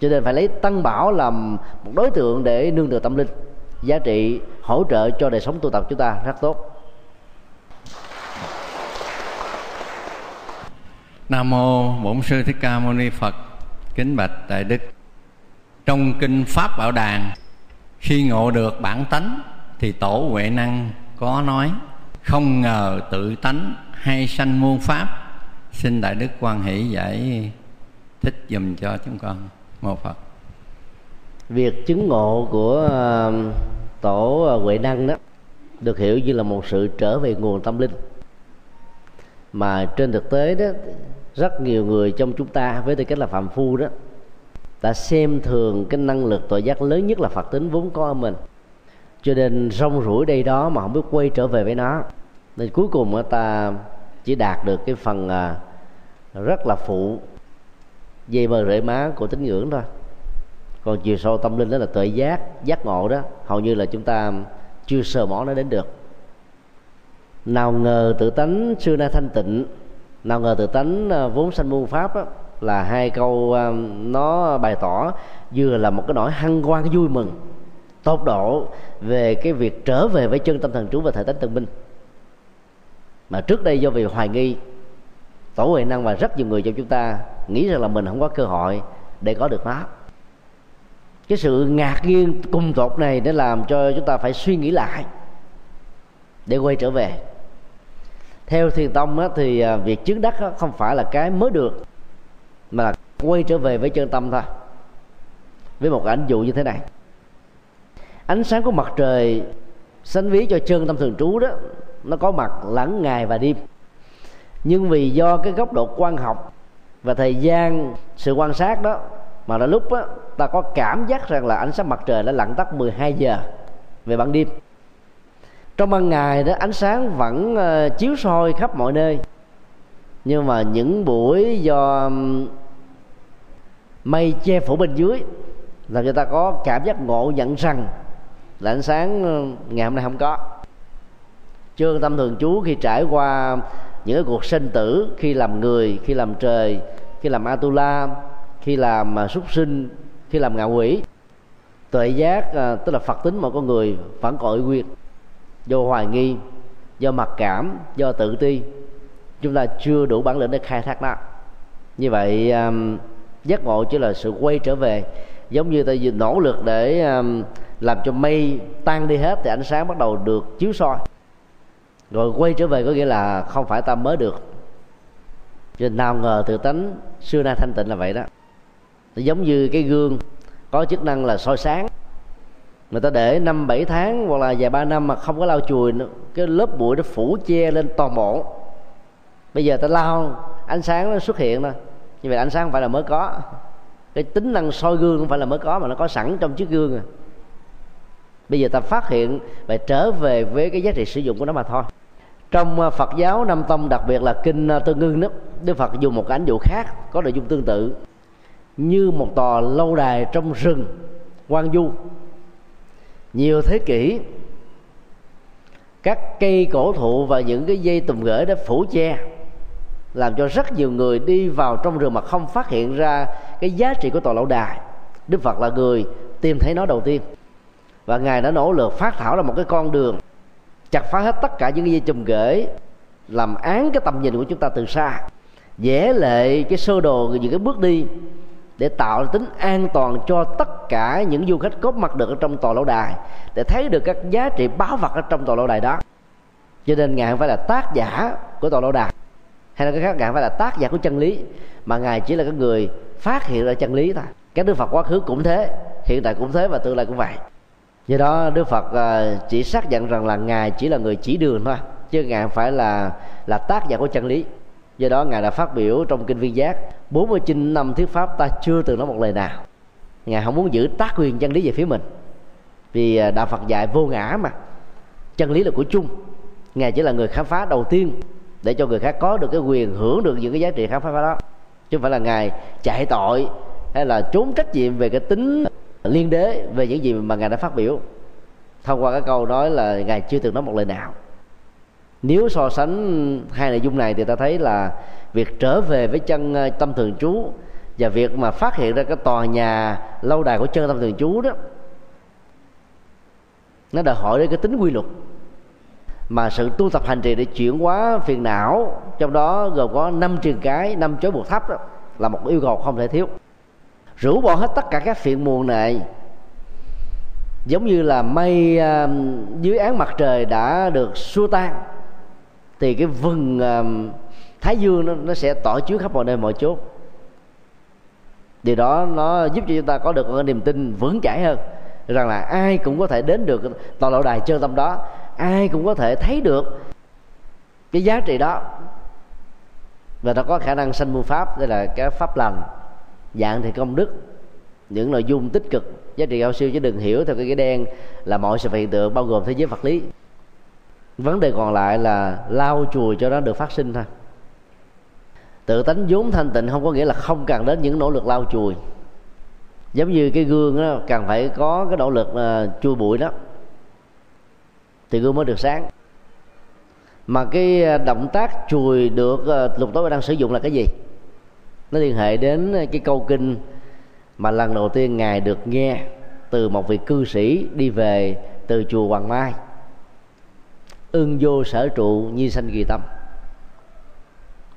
cho nên phải lấy tăng bảo làm một đối tượng để nương tựa tâm linh, giá trị, hỗ trợ cho đời sống tu tập chúng ta rất tốt Nam mô Bổn sư Thích Ca Mâu Ni Phật. Kính bạch đại đức. Trong kinh Pháp Bảo Đàn, khi ngộ được bản tánh thì tổ Huệ năng có nói, không ngờ tự tánh hay sanh muôn pháp xin đại đức quan hỷ giải thích dùm cho chúng con mô phật việc chứng ngộ của ờ, tổ ờ, huệ năng đó được hiểu như là một sự trở về nguồn tâm linh. Mà trên thực tế đó, rất nhiều người trong chúng ta, với tư cách là phạm phu đó, đã xem thường cái năng lực tội giác lớn nhất là phật tính vốn có ở mình. Cho nên rong rủi đây đó mà không biết quay trở về với nó. Nên cuối cùng ta chỉ đạt được cái phần à, rất là phụ dây bờ rễ má của tín ngưỡng thôi. Còn chiều sâu tâm linh đó là tuệ giác giác ngộ đó. Hầu như là chúng ta chưa sờ mỏ nó đến được. Nào ngờ tự tánh xưa nay thanh tịnh nào ngờ tự tánh à, vốn sanh muôn pháp đó, là hai câu à, nó bày tỏ vừa là một cái nỗi hăng quan vui mừng tột độ về cái việc trở về với chân tâm thần trú và thể tánh tân minh mà trước đây do vì hoài nghi tổ huệ năng và rất nhiều người trong chúng ta nghĩ rằng là mình không có cơ hội để có được nó cái sự ngạc nhiên cùng tột này để làm cho chúng ta phải suy nghĩ lại để quay trở về. Theo thiền tông á, thì à, việc chứng đắc á, không phải là cái mới được mà là quay trở về với chân tâm thôi với một ảnh dụ như thế này. Ánh sáng của mặt trời sánh ví cho chân tâm thường trú đó nó có mặt lẫn ngày và đêm. Nhưng vì do cái góc độ quan học và thời gian sự quan sát đó mà là lúc đó, ta có cảm giác rằng là ánh sáng mặt trời đã lặn tắt 12 giờ về ban đêm. Trong ban ngày đó ánh sáng vẫn ờ, chiếu soi khắp mọi nơi. Nhưng mà những buổi do mây che phủ bên dưới là người ta có cảm giác ngộ nhận rằng là ánh sáng ngày hôm nay không có chương tâm thường chú khi trải qua những cái cuộc sinh tử khi làm người khi làm trời khi làm atula khi làm à, súc sinh khi làm ngạ quỷ. Tuệ giác à, tức là phật tính một con người vẫn còn ủy quyệt do hoài nghi do mặc cảm do tự ti. Chúng ta chưa đủ bản lĩnh để khai thác nó. Như vậy um, giác ngộ chỉ là sự quay trở về giống như ta nỗ lực để um, làm cho mây tan đi hết thì ánh sáng bắt đầu được chiếu soi rồi quay trở về có nghĩa là không phải ta mới được. Cho nên nào ngờ tự tánh xưa nay thanh tịnh là vậy đó. Nó giống như cái gương có chức năng là soi sáng. Người ta để năm bảy tháng hoặc là vài ba năm mà không có lau chùi nữa, cái lớp bụi nó phủ che lên toàn bộ. Bây giờ ta lau ánh sáng nó xuất hiện thôi như vậy ánh sáng không phải là mới có. Cái tính năng soi gương không phải là mới có mà nó có sẵn trong chiếc gương rồi bây giờ ta phát hiện và trở về với cái giá trị sử dụng của nó mà thôi trong ờ, Phật giáo Nam Tông, đặc biệt là kinh ờ, Tương Ngưng đó, Đức Phật dùng một cái ánh dụ khác, có nội dung tương tự. Như một tòa lâu đài trong rừng quan du. Nhiều thế kỷ, các cây cổ thụ và những cái dây tùm gửi đã phủ che, làm cho rất nhiều người đi vào trong rừng mà không phát hiện ra cái giá trị của tòa lâu đài. Đức phật là người tìm thấy nó đầu tiên. Và ngài đã nỗ lực phát thảo ra một cái con đường chặt phá hết tất cả những cái dây chùm gửi, làm án cái tầm nhìn của chúng ta từ xa, vẽ lệ cái sơ đồ, những cái bước đi để tạo tính an toàn cho tất cả những du khách có mặt được ở trong tòa lâu đài, để thấy được các giá trị báo vật ở trong tòa lâu đài đó. Cho nên ngài không phải là tác giả của tòa lâu đài, hay là cái khác, ngài không phải là tác giả của chân lý, mà ngài chỉ là cái người phát hiện ra chân lý thôi. Các đức phật quá khứ cũng thế, hiện tại cũng thế và tương lai cũng vậy do đó, đức phật à, chỉ xác nhận rằng là ngài chỉ là người chỉ đường thôi, chứ ngài không phải là là tác giả của chân lý. Do đó, ngài đã phát biểu trong kinh viên giác 49 năm thuyết pháp ta chưa từng nói một lời nào. Ngài không muốn giữ tác quyền chân lý về phía mình, vì à, đạo phật dạy vô ngã mà. Chân lý là của chung. Ngài chỉ là người khám phá đầu tiên để cho người khác có được cái quyền hưởng được những cái giá trị khám phá đó, chứ không phải là ngài chạy tội hay là trốn trách nhiệm về cái tính liên đế về những gì mà ngài đã phát biểu. Thông qua cái câu nói là ngài chưa từng nói một lời nào. Nếu so sánh hai nội dung này thì ta thấy là việc trở về với chân ờ, tâm thường trú và việc mà phát hiện ra cái tòa nhà lâu đài của chân tâm thường trú đó, nó đòi hỏi đến cái tính quy luật. Mà sự tu tập hành trì để chuyển hóa phiền não, trong đó gồm có năm trường cái, năm chối buộc thấp đó, là một yêu cầu không thể thiếu rũ bỏ hết tất cả các phiền muộn này. Giống như là mây uh, dưới án mặt trời đã được xua tan thì cái vừng uh, thái dương nó, nó sẽ tỏ chiếu khắp mọi nơi mọi chốt điều đó nó giúp cho chúng ta có được một niềm tin vững chãi hơn rằng là ai cũng có thể đến được tòa lộ đài chân tâm đó ai cũng có thể thấy được cái giá trị đó. Và nó có khả năng sanh mưu pháp đây là cái pháp lành dạng thì công đức những nội dung tích cực. Giá trị cao siêu chứ đừng hiểu theo cái cái đen là mọi sự hiện tượng bao gồm thế giới vật lý. Vấn đề còn lại là lau chùi cho nó được phát sinh thôi. Tự tánh vốn thanh tịnh không có nghĩa là không cần đến những nỗ lực lau chùi. Giống như cái gương đó cần phải có cái nỗ lực à, uh, chui bụi đó thì gương mới được sáng. Mà cái à, động tác chùi được uh, lục tối đang sử dụng là cái gì? Nó liên hệ đến cái câu kinh mà lần đầu tiên ngài được nghe từ một vị cư sĩ đi về từ chùa Hoàng Mai. Ưng vô sở trụ nhi sanh kỳ tâm.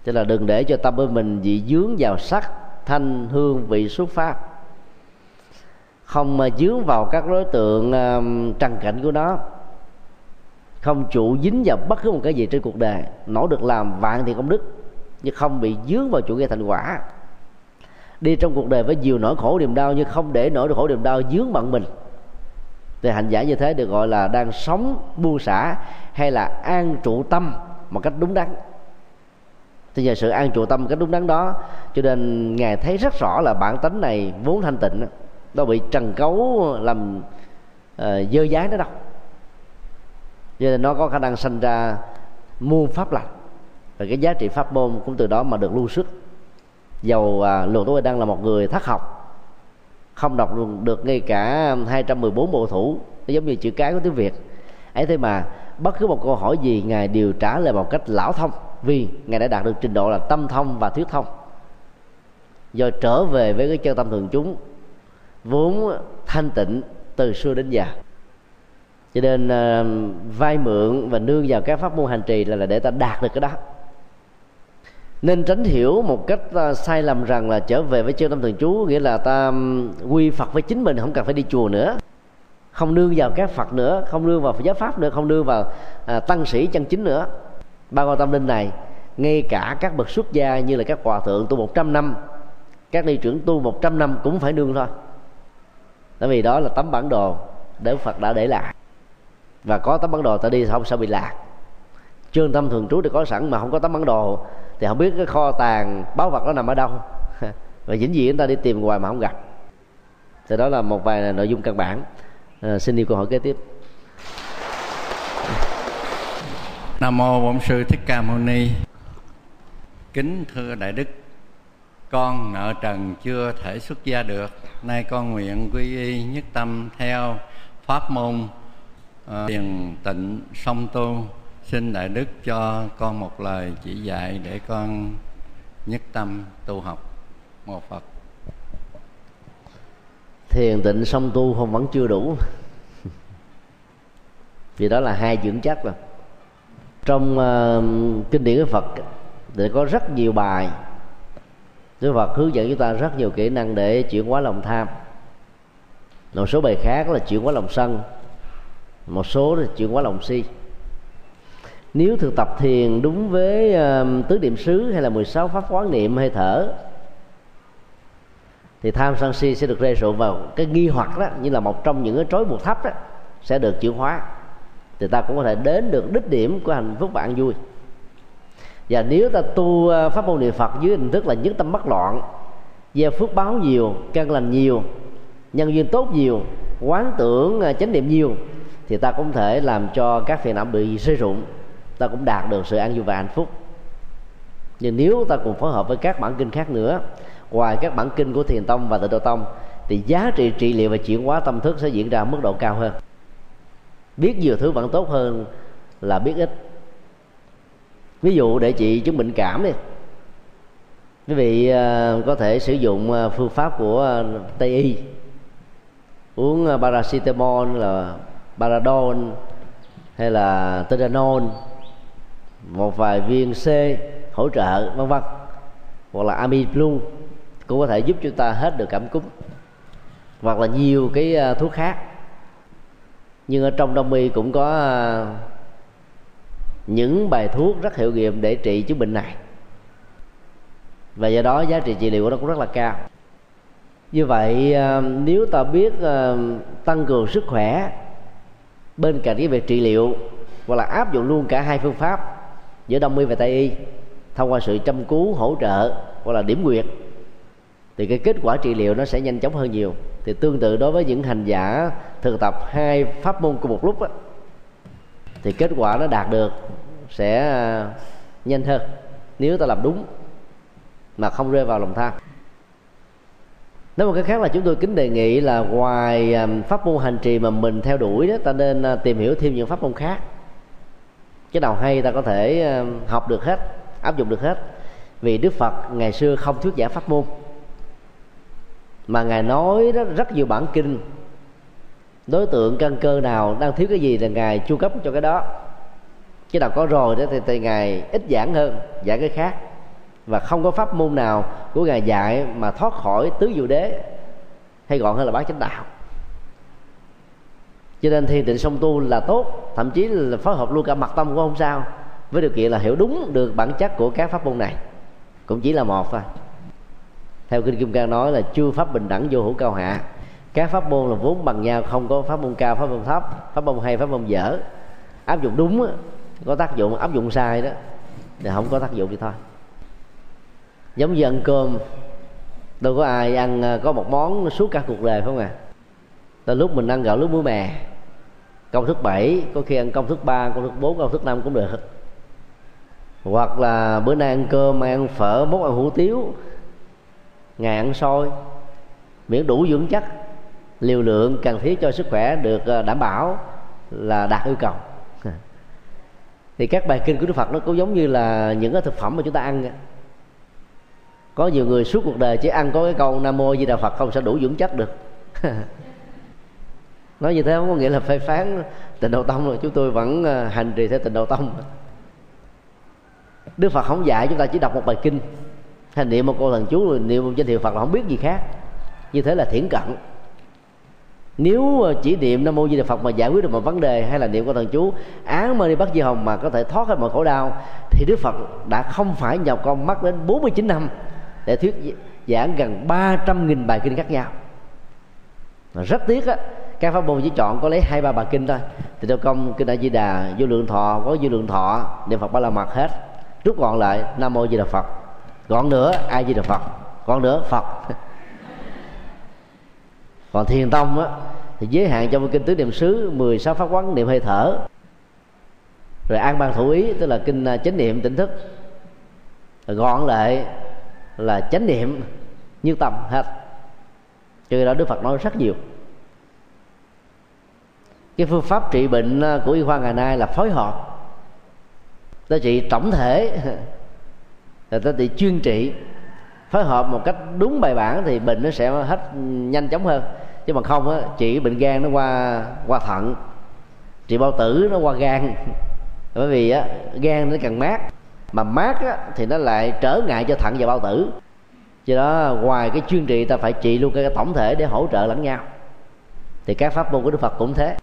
Cho là đừng để cho tâm của mình bị dướng vào sắc thanh hương vị xuất phát không mà dướng vào các đối tượng uh, trần cảnh của nó. Không trụ dính vào bất cứ một cái gì trên cuộc đời. Nỗ được làm vạn thì công đức nhưng không bị dướng vào chủ nghĩa thành quả. Đi trong cuộc đời với nhiều nỗi khổ niềm đau nhưng không để nỗi khổ niềm đau dướng bận mình. Thì hành giả như thế được gọi là đang sống buông xả hay là an trụ tâm một cách đúng đắn. Thì nhờ sự an trụ tâm một cách đúng đắn đó cho nên ngài thấy rất rõ là bản tánh này vốn thanh tịnh nó bị trần cấu làm uh, dơ dái nó đâu. Cho nên nó có khả năng sinh ra muôn pháp lành và cái giá trị pháp môn cũng từ đó mà được lưu xuất. Dầu à, luật tôi đang là một người thất học không đọc được ngay cả 214 bộ thủ nó giống như chữ cái của tiếng Việt. Ấy thế mà bất cứ một câu hỏi gì ngài đều trả lời một cách lão thông vì ngài đã đạt được trình độ là tâm thông và thuyết thông. Do trở về với cái chân tâm thường chúng vốn thanh tịnh từ xưa đến giờ. Cho nên uh, vay mượn và nương vào các pháp môn hành trì là, là để ta đạt được cái đó nên tránh hiểu một cách à, sai lầm rằng là trở về với chư tâm thường trú nghĩa là ta quy phật với chính mình không cần phải đi chùa nữa. Không nương vào các phật nữa không nương vào giáo pháp nữa không nương vào à, tăng sĩ chân chính nữa. Ba quan tâm linh này ngay cả các bậc xuất gia như là các hòa thượng tu 100 năm các ni trưởng tu 100 năm cũng phải nương thôi. Tại vì đó là tấm bản đồ để Phật đã để lại. Và có tấm bản đồ ta đi không sao bị lạc. Chương tâm thường trú thì có sẵn mà không có tấm bản đồ thì không biết cái kho tàng báu vật nó nằm ở đâu. Và dĩ nhiên chúng ta đi tìm hoài mà không gặp. Thì đó là một vài nội dung căn bản. À, xin yêu câu hỏi kế tiếp. Nam mô bổn sư thích ca mâu ni. Kính thưa đại đức con nợ trần chưa thể xuất gia được. Nay con nguyện quy y nhất tâm theo pháp môn uh, thiền tịnh song tu xin đại đức cho con một lời chỉ dạy để con nhất tâm tu học. Một phật. Thiền tịnh song tu không vẫn chưa đủ. Vì đó là hai dưỡng chất rồi trong uh, kinh điển của phật thì có rất nhiều bài. Đức Phật hướng dẫn chúng ta rất nhiều kỹ năng để chuyển hóa lòng tham. Một số bài khác là chuyển hóa lòng sân. Một số là chuyển hóa lòng si nếu thực tập thiền đúng với uh, tứ niệm xứ hay là 16 pháp quán niệm hơi thở thì tham sân si sẽ được rơi rụng vào cái nghi hoặc đó như là một trong những cái trói buộc thấp đó sẽ được chuyển hóa. Thì ta cũng có thể đến được đích điểm của hạnh phúc và an vui. Và nếu ta tu ờ, pháp môn niệm phật dưới hình thức là nhất tâm bất loạn gieo phước báo nhiều căn lành nhiều nhân duyên tốt nhiều quán tưởng ờ, chánh niệm nhiều thì ta cũng thể làm cho các phiền não bị rơi rụng ta cũng đạt được sự an vui và hạnh phúc. Nhưng nếu ta cùng phối hợp với các bản kinh khác nữa, ngoài các bản kinh của thiền tông và tự độ tông, thì giá trị trị liệu và chuyển hóa tâm thức sẽ diễn ra mức độ cao hơn. Biết nhiều thứ vẫn tốt hơn là biết ít. Ví dụ để trị chứng bệnh cảm đi. Quý vị ờ, có thể sử dụng ờ, phương pháp của ờ, tây y. Uống paracetamol là paradol hay là tetanol một vài viên C hỗ trợ, vân vân. Hoặc là amiplu cũng có thể giúp chúng ta hết được cảm cúm. Hoặc là nhiều cái à, thuốc khác. Nhưng ở trong đông y cũng có à, những bài thuốc rất hiệu nghiệm để trị chứng bệnh này. Và do đó giá trị trị liệu của nó cũng rất là cao. Như vậy à, nếu ta biết tăng cường sức khỏe bên cạnh cái việc trị liệu, hoặc là áp dụng luôn cả hai phương pháp giữa đông y và tây y thông qua sự chăm cứu hỗ trợ hoặc là điểm nguyệt thì cái kết quả trị liệu nó sẽ nhanh chóng hơn nhiều. Thì tương tự đối với những hành giả thực tập hai pháp môn cùng một lúc đó, thì kết quả nó đạt được sẽ ờ, nhanh hơn nếu ta làm đúng mà không rơi vào lòng tham. Nói một cái khác là chúng tôi kính đề nghị là ngoài ờ, pháp môn hành trì mà mình theo đuổi đó ta nên ờ, tìm hiểu thêm những pháp môn khác cái nào hay ta có thể ờ, học được hết áp dụng được hết. Vì đức phật ngày xưa không thuyết giảng pháp môn. Mà ngài nói đó rất nhiều bản kinh. Đối tượng căn cơ nào đang thiếu cái gì là ngài chu cấp cho cái đó. Chứ nào có rồi đó thì, thì ngài ít giảng hơn giảng cái khác. Và không có pháp môn nào của ngài dạy mà thoát khỏi tứ diệu đế hay gọn hơn là bát chánh đạo cho nên thiền định song tu là tốt, thậm chí là phối hợp luôn cả mặt tâm cũng không sao. Với điều kiện là hiểu đúng được bản chất của các pháp môn này. Cũng chỉ là một thôi. Theo kinh kim cang nói là chưa pháp bình đẳng vô hữu cao hạ. Các pháp môn là vốn bằng nhau, không có pháp môn cao, pháp môn thấp, pháp môn hay, pháp môn dở. Áp dụng đúng có tác dụng, áp dụng sai đó, thì không có tác dụng thì thôi. Giống như ăn cơm, đâu có ai ăn à, có một món suốt cả cuộc đời không à tới lúc mình ăn gạo lúa muối mè. Công thức 7 có khi ăn công thức 3, công thức 4, công thức 5 cũng được. Hoặc là bữa nay ăn cơm ăn phở mốt ăn hủ tiếu. Ngày ăn sôi. Miễn đủ dưỡng chất. Liều lượng cần thiết cho sức khỏe được ờ, đảm bảo là đạt yêu cầu. Thì các bài kinh của đức phật nó cũng giống như là những cái thực phẩm mà chúng ta ăn có nhiều người suốt cuộc đời chỉ ăn có cái câu nam mô di đà phật không sẽ đủ dưỡng chất được. nói như thế không có nghĩa là phê phán tịnh độ tông rồi. Chúng tôi vẫn ờ, hành trì theo tịnh độ tông. Đức phật không dạy chúng ta chỉ đọc một bài kinh. Hay niệm một câu thần chú, rồi niệm một danh hiệu phật là không biết gì khác. Như thế là thiển cận. Nếu ờ, chỉ niệm nam mô di đà phật mà giải quyết được một vấn đề hay là niệm câu thần chú, án mơ đi bắt di hồng mà có thể thoát khỏi mọi khổ đau, thì đức phật đã không phải nhọc con mắt đến 49 năm để thuyết giảng gần 300 nghìn bài kinh khác nhau. Rất tiếc á các pháp môn chỉ chọn có lấy hai, ba bài kinh thôi. Thì theo công kinh a di đà, vô lượng thọ, có vô lượng thọ, niệm phật ba la mật hết. Rút gọn lại, nam mô di đà phật. Gọn nữa ai di đà phật. Gọn nữa, phật. Còn thiền tông á, thì giới hạn trong kinh tứ niệm xứ 16 pháp quán niệm hơi thở. Rồi an ban thủ ý, tức là kinh à, chánh niệm, tỉnh thức. Rồi gọn lại là chánh niệm, như tâm hết. Cho đó đức phật nói rất nhiều cái phương pháp trị bệnh ờ, của y khoa ngày nay là phối hợp. Ta trị tổng thể. Là ta trị chuyên trị. Phối hợp một cách đúng bài bản thì bệnh nó sẽ hết nhanh chóng hơn. Chứ mà không á trị bệnh gan nó qua qua thận. Trị bao tử nó qua gan. Bởi vì á gan nó càng mát. Mà mát á, thì nó lại trở ngại cho thận và bao tử. Do đó ngoài cái chuyên trị ta phải trị luôn cái tổng thể để hỗ trợ lẫn nhau. Thì các pháp môn của đức phật cũng thế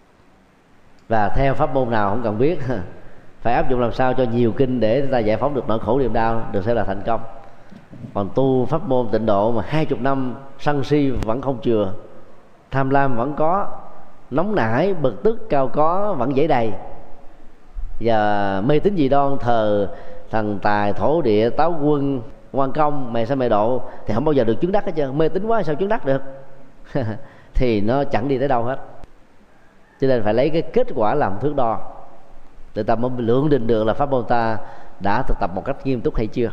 và theo pháp môn nào không cần biết. Phải áp dụng làm sao cho nhiều kinh để ta giải phóng được nỗi khổ niềm đau, được sẽ là thành công. Còn tu pháp môn tịnh độ mà hai chục năm sân si vẫn không chừa, tham lam vẫn có, nóng nảy, bực tức, cao có vẫn dễ đầy. Và mê tín dị đoan, thờ thần tài, thổ địa, táo quân, quan công mày sao mày độ, thì không bao giờ được chứng đắc hết trơn. Mê tín quá sao chứng đắc được? Thì nó chẳng đi tới đâu hết cho nên phải lấy cái kết quả làm thước đo. Để ta mới lượng định được là pháp môn ta đã thực tập một cách nghiêm túc hay chưa.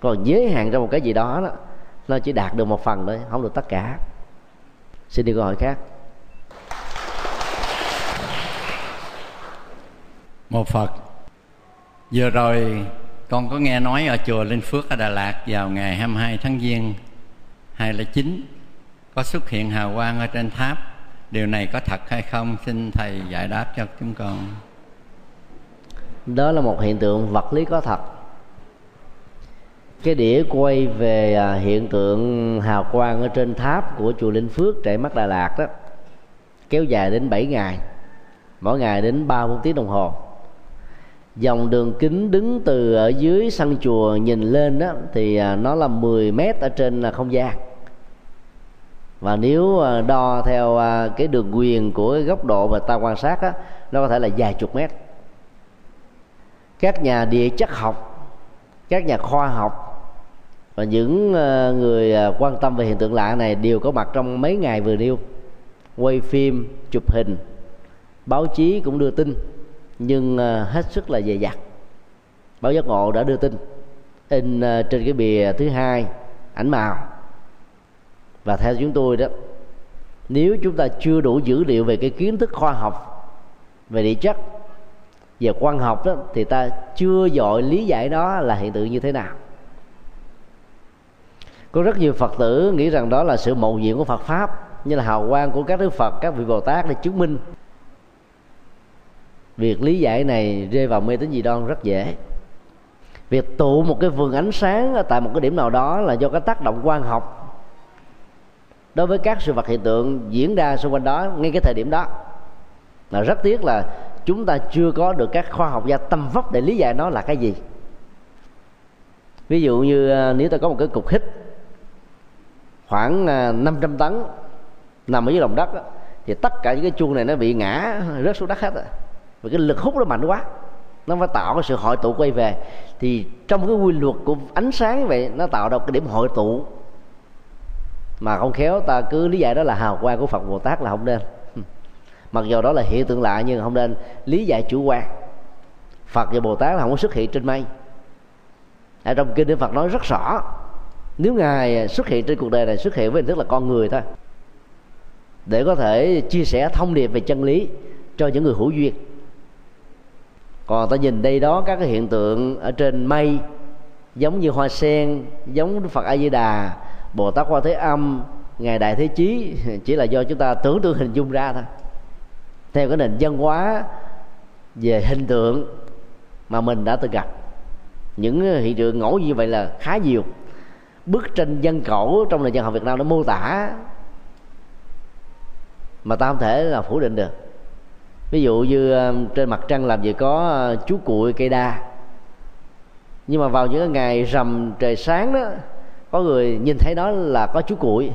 Còn giới hạn trong một cái gì đó, đó nó chỉ đạt được một phần thôi không được tất cả. Xin đi câu hỏi khác. Một phật. Vừa rồi con có nghe nói ở chùa Linh Phước ở Đà Lạt vào ngày 22 tháng Giêng 2009 có xuất hiện hào quang ở trên tháp điều này có thật hay không? Xin thầy giải đáp cho chúng con. Đó là một hiện tượng vật lý có thật. Cái đĩa quay về à, hiện tượng hào quang ở trên tháp của chùa Linh Phước trại mắt Đà Lạt đó, kéo dài đến 7 ngày. Mỗi ngày đến ba bốn tiếng đồng hồ. Dòng đường kính đứng từ ở dưới sân chùa nhìn lên đó, thì à, nó là 10 mét ở trên à, không gian và nếu à, đo theo à, cái đường quyền của cái góc độ mà ta quan sát á, nó có thể là vài chục mét. Các nhà địa chất học các nhà khoa học và những à, người quan tâm về hiện tượng lạ này đều có mặt trong mấy ngày vừa nêu. Quay phim chụp hình báo chí cũng đưa tin nhưng hết sức là dè dặt. Báo giác ngộ đã đưa tin in trên cái bìa thứ hai ảnh màu và theo chúng tôi đó, nếu chúng ta chưa đủ dữ liệu về cái kiến thức khoa học, về địa chất về quan học đó, thì ta chưa dội lý giải đó là hiện tượng như thế nào. Có rất nhiều phật tử nghĩ rằng đó là sự mầu nhiệm của phật pháp, như là hào quang của các đức phật, các vị bồ tát để chứng minh. Việc lý giải này rơi vào mê tín dị đoan rất dễ. Việc tụ một cái vườn ánh sáng tại một cái điểm nào đó là do cái tác động quan học đối với các sự vật hiện tượng diễn ra xung quanh đó ngay cái thời điểm đó là rất tiếc là chúng ta chưa có được các khoa học gia tâm vóc để lý giải nó là cái gì. Ví dụ như à, nếu ta có một cái cục hít khoảng à, 500 tấn nằm ở dưới lòng đất đó, thì tất cả những cái chuông này nó bị ngã rớt xuống đất hết rồi. Vì cái lực hút nó mạnh quá nó phải tạo cái sự hội tụ quay về. Thì trong cái quy luật của ánh sáng vậy nó tạo ra cái điểm hội tụ mà không khéo, ta cứ lý giải đó là hào quang của phật bồ tát là không nên. Mặc dù đó là hiện tượng lạ nhưng không nên lý giải chủ quan. Phật và bồ tát là không có xuất hiện trên mây. Ở trong kinh đức phật nói rất rõ, nếu ngài xuất hiện trên cuộc đời này, xuất hiện với hình thức là con người thôi, để có thể chia sẻ thông điệp về chân lý cho những người hữu duyên. Còn ta nhìn đây đó, các cái hiện tượng ở trên mây, giống như hoa sen, giống Đức Phật A Di Đà Bồ Tát Quan Thế Âm ngài Đại Thế Chí, chỉ là do chúng ta tưởng tượng hình dung ra thôi. Theo cái nền văn hóa về hình tượng mà mình đã từng gặp. Những hiện tượng ngẫu như vậy là khá nhiều. Bức tranh dân cổ trong nền văn học Việt Nam nó mô tả mà ta không thể là phủ định được. Ví dụ như um, trên mặt trăng làm gì có uh, chú cuội cây đa. Nhưng mà vào những ngày rằm trời sáng đó có người nhìn thấy đó là có chú cuội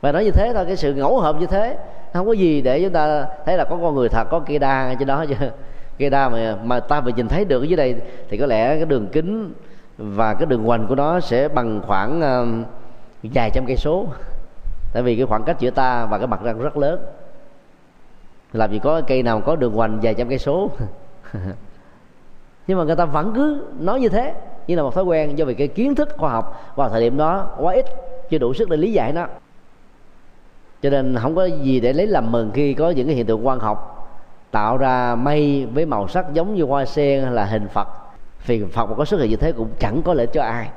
và nói như thế thôi cái sự ngẫu hợp như thế không có gì để chúng ta thấy là có con người thật có cây đa trên đó chứ. Cây đa mà mà ta vừa nhìn thấy được ở dưới đây thì có lẽ cái đường kính và cái đường hoành của nó sẽ bằng khoảng uh, vài trăm cây số. Tại vì cái khoảng cách giữa ta và cái mặt trăng rất lớn. Làm gì có cây nào có đường hoành vài trăm cây số. Nhưng mà người ta vẫn cứ nói như thế như là một thói quen do vì cái kiến thức khoa học vào thời điểm đó quá ít, chưa đủ sức để lý giải nó. Cho nên không có gì để lấy làm mừng khi có những cái hiện tượng quan học tạo ra mây với màu sắc giống như hoa sen hay là hình phật. Vì phật mà có xuất hiện như thế cũng chẳng có lợi cho ai.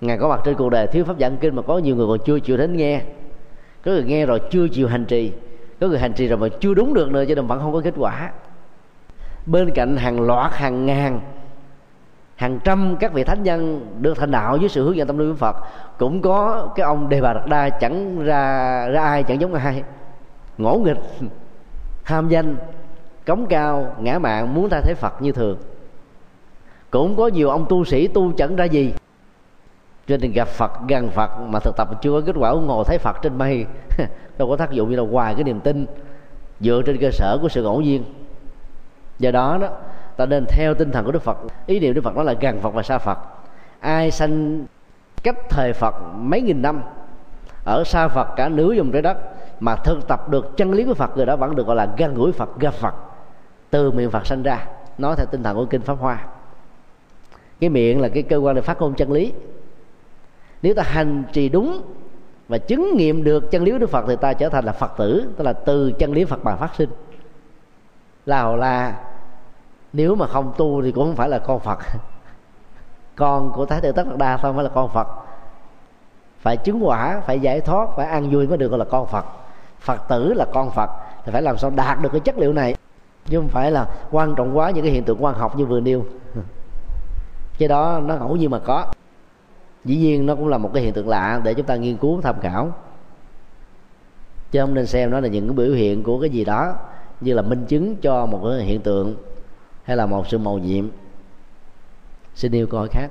Ngài có mặt trên cuộc đời thiếu pháp giảng kinh mà có nhiều người còn chưa chịu đến nghe. Có người nghe rồi chưa chịu hành trì. Có người hành trì rồi mà chưa đúng được nữa, cho nên vẫn không có kết quả. Bên cạnh hàng loạt, hàng ngàn hàng trăm các vị thánh nhân được thành đạo dưới sự hướng dẫn tâm linh của Phật, cũng có cái ông đề bà đạt đa chẳng ra ra ai chẳng giống ai. Ngỗ nghịch, ham danh, cống cao, ngã mạng, muốn thay thế Phật như thường. Cũng có nhiều ông tu sĩ tu chẳng ra gì. Cho nên gặp Phật, gần Phật mà thực tập chưa có kết quả ngồi thấy Phật trên mây, đâu có tác dụng như là hoài cái niềm tin dựa trên cơ sở của sự ngẫu nhiên. Do đó đó ta nên theo tinh thần của đức phật. Ý niệm đức phật đó là gần phật và xa phật. Ai sanh cách thời phật mấy nghìn năm, ở xa phật cả nửa vùng trái đất, mà thực tập được chân lý của phật người đó, vẫn được gọi là gần gũi phật, gặp phật. Từ miệng phật sanh ra, nói theo tinh thần của kinh pháp hoa. Cái miệng là cái cơ quan để phát ngôn chân lý. Nếu ta hành trì đúng và chứng nghiệm được chân lý của đức phật thì ta trở thành là phật tử, tức là từ chân lý phật mà phát sinh. Lào là nếu mà không tu thì cũng không phải là con phật. Con của thái tử tất đạt đa không mới là con phật. Phải chứng quả, phải giải thoát, phải ăn vui mới được gọi là con phật. Phật tử là con phật, thì phải làm sao đạt được cái chất liệu này? Chứ không phải là quan trọng quá những cái hiện tượng quan học như vừa nêu. Cái đó nó ngẫu nhiên mà có. Dĩ nhiên nó cũng là một cái hiện tượng lạ để chúng ta nghiên cứu, tham khảo. Chứ không nên xem nó là những cái biểu hiện của cái gì đó như là minh chứng cho một cái hiện tượng hay là một sự màu nhiệm? Xin yêu coi khác.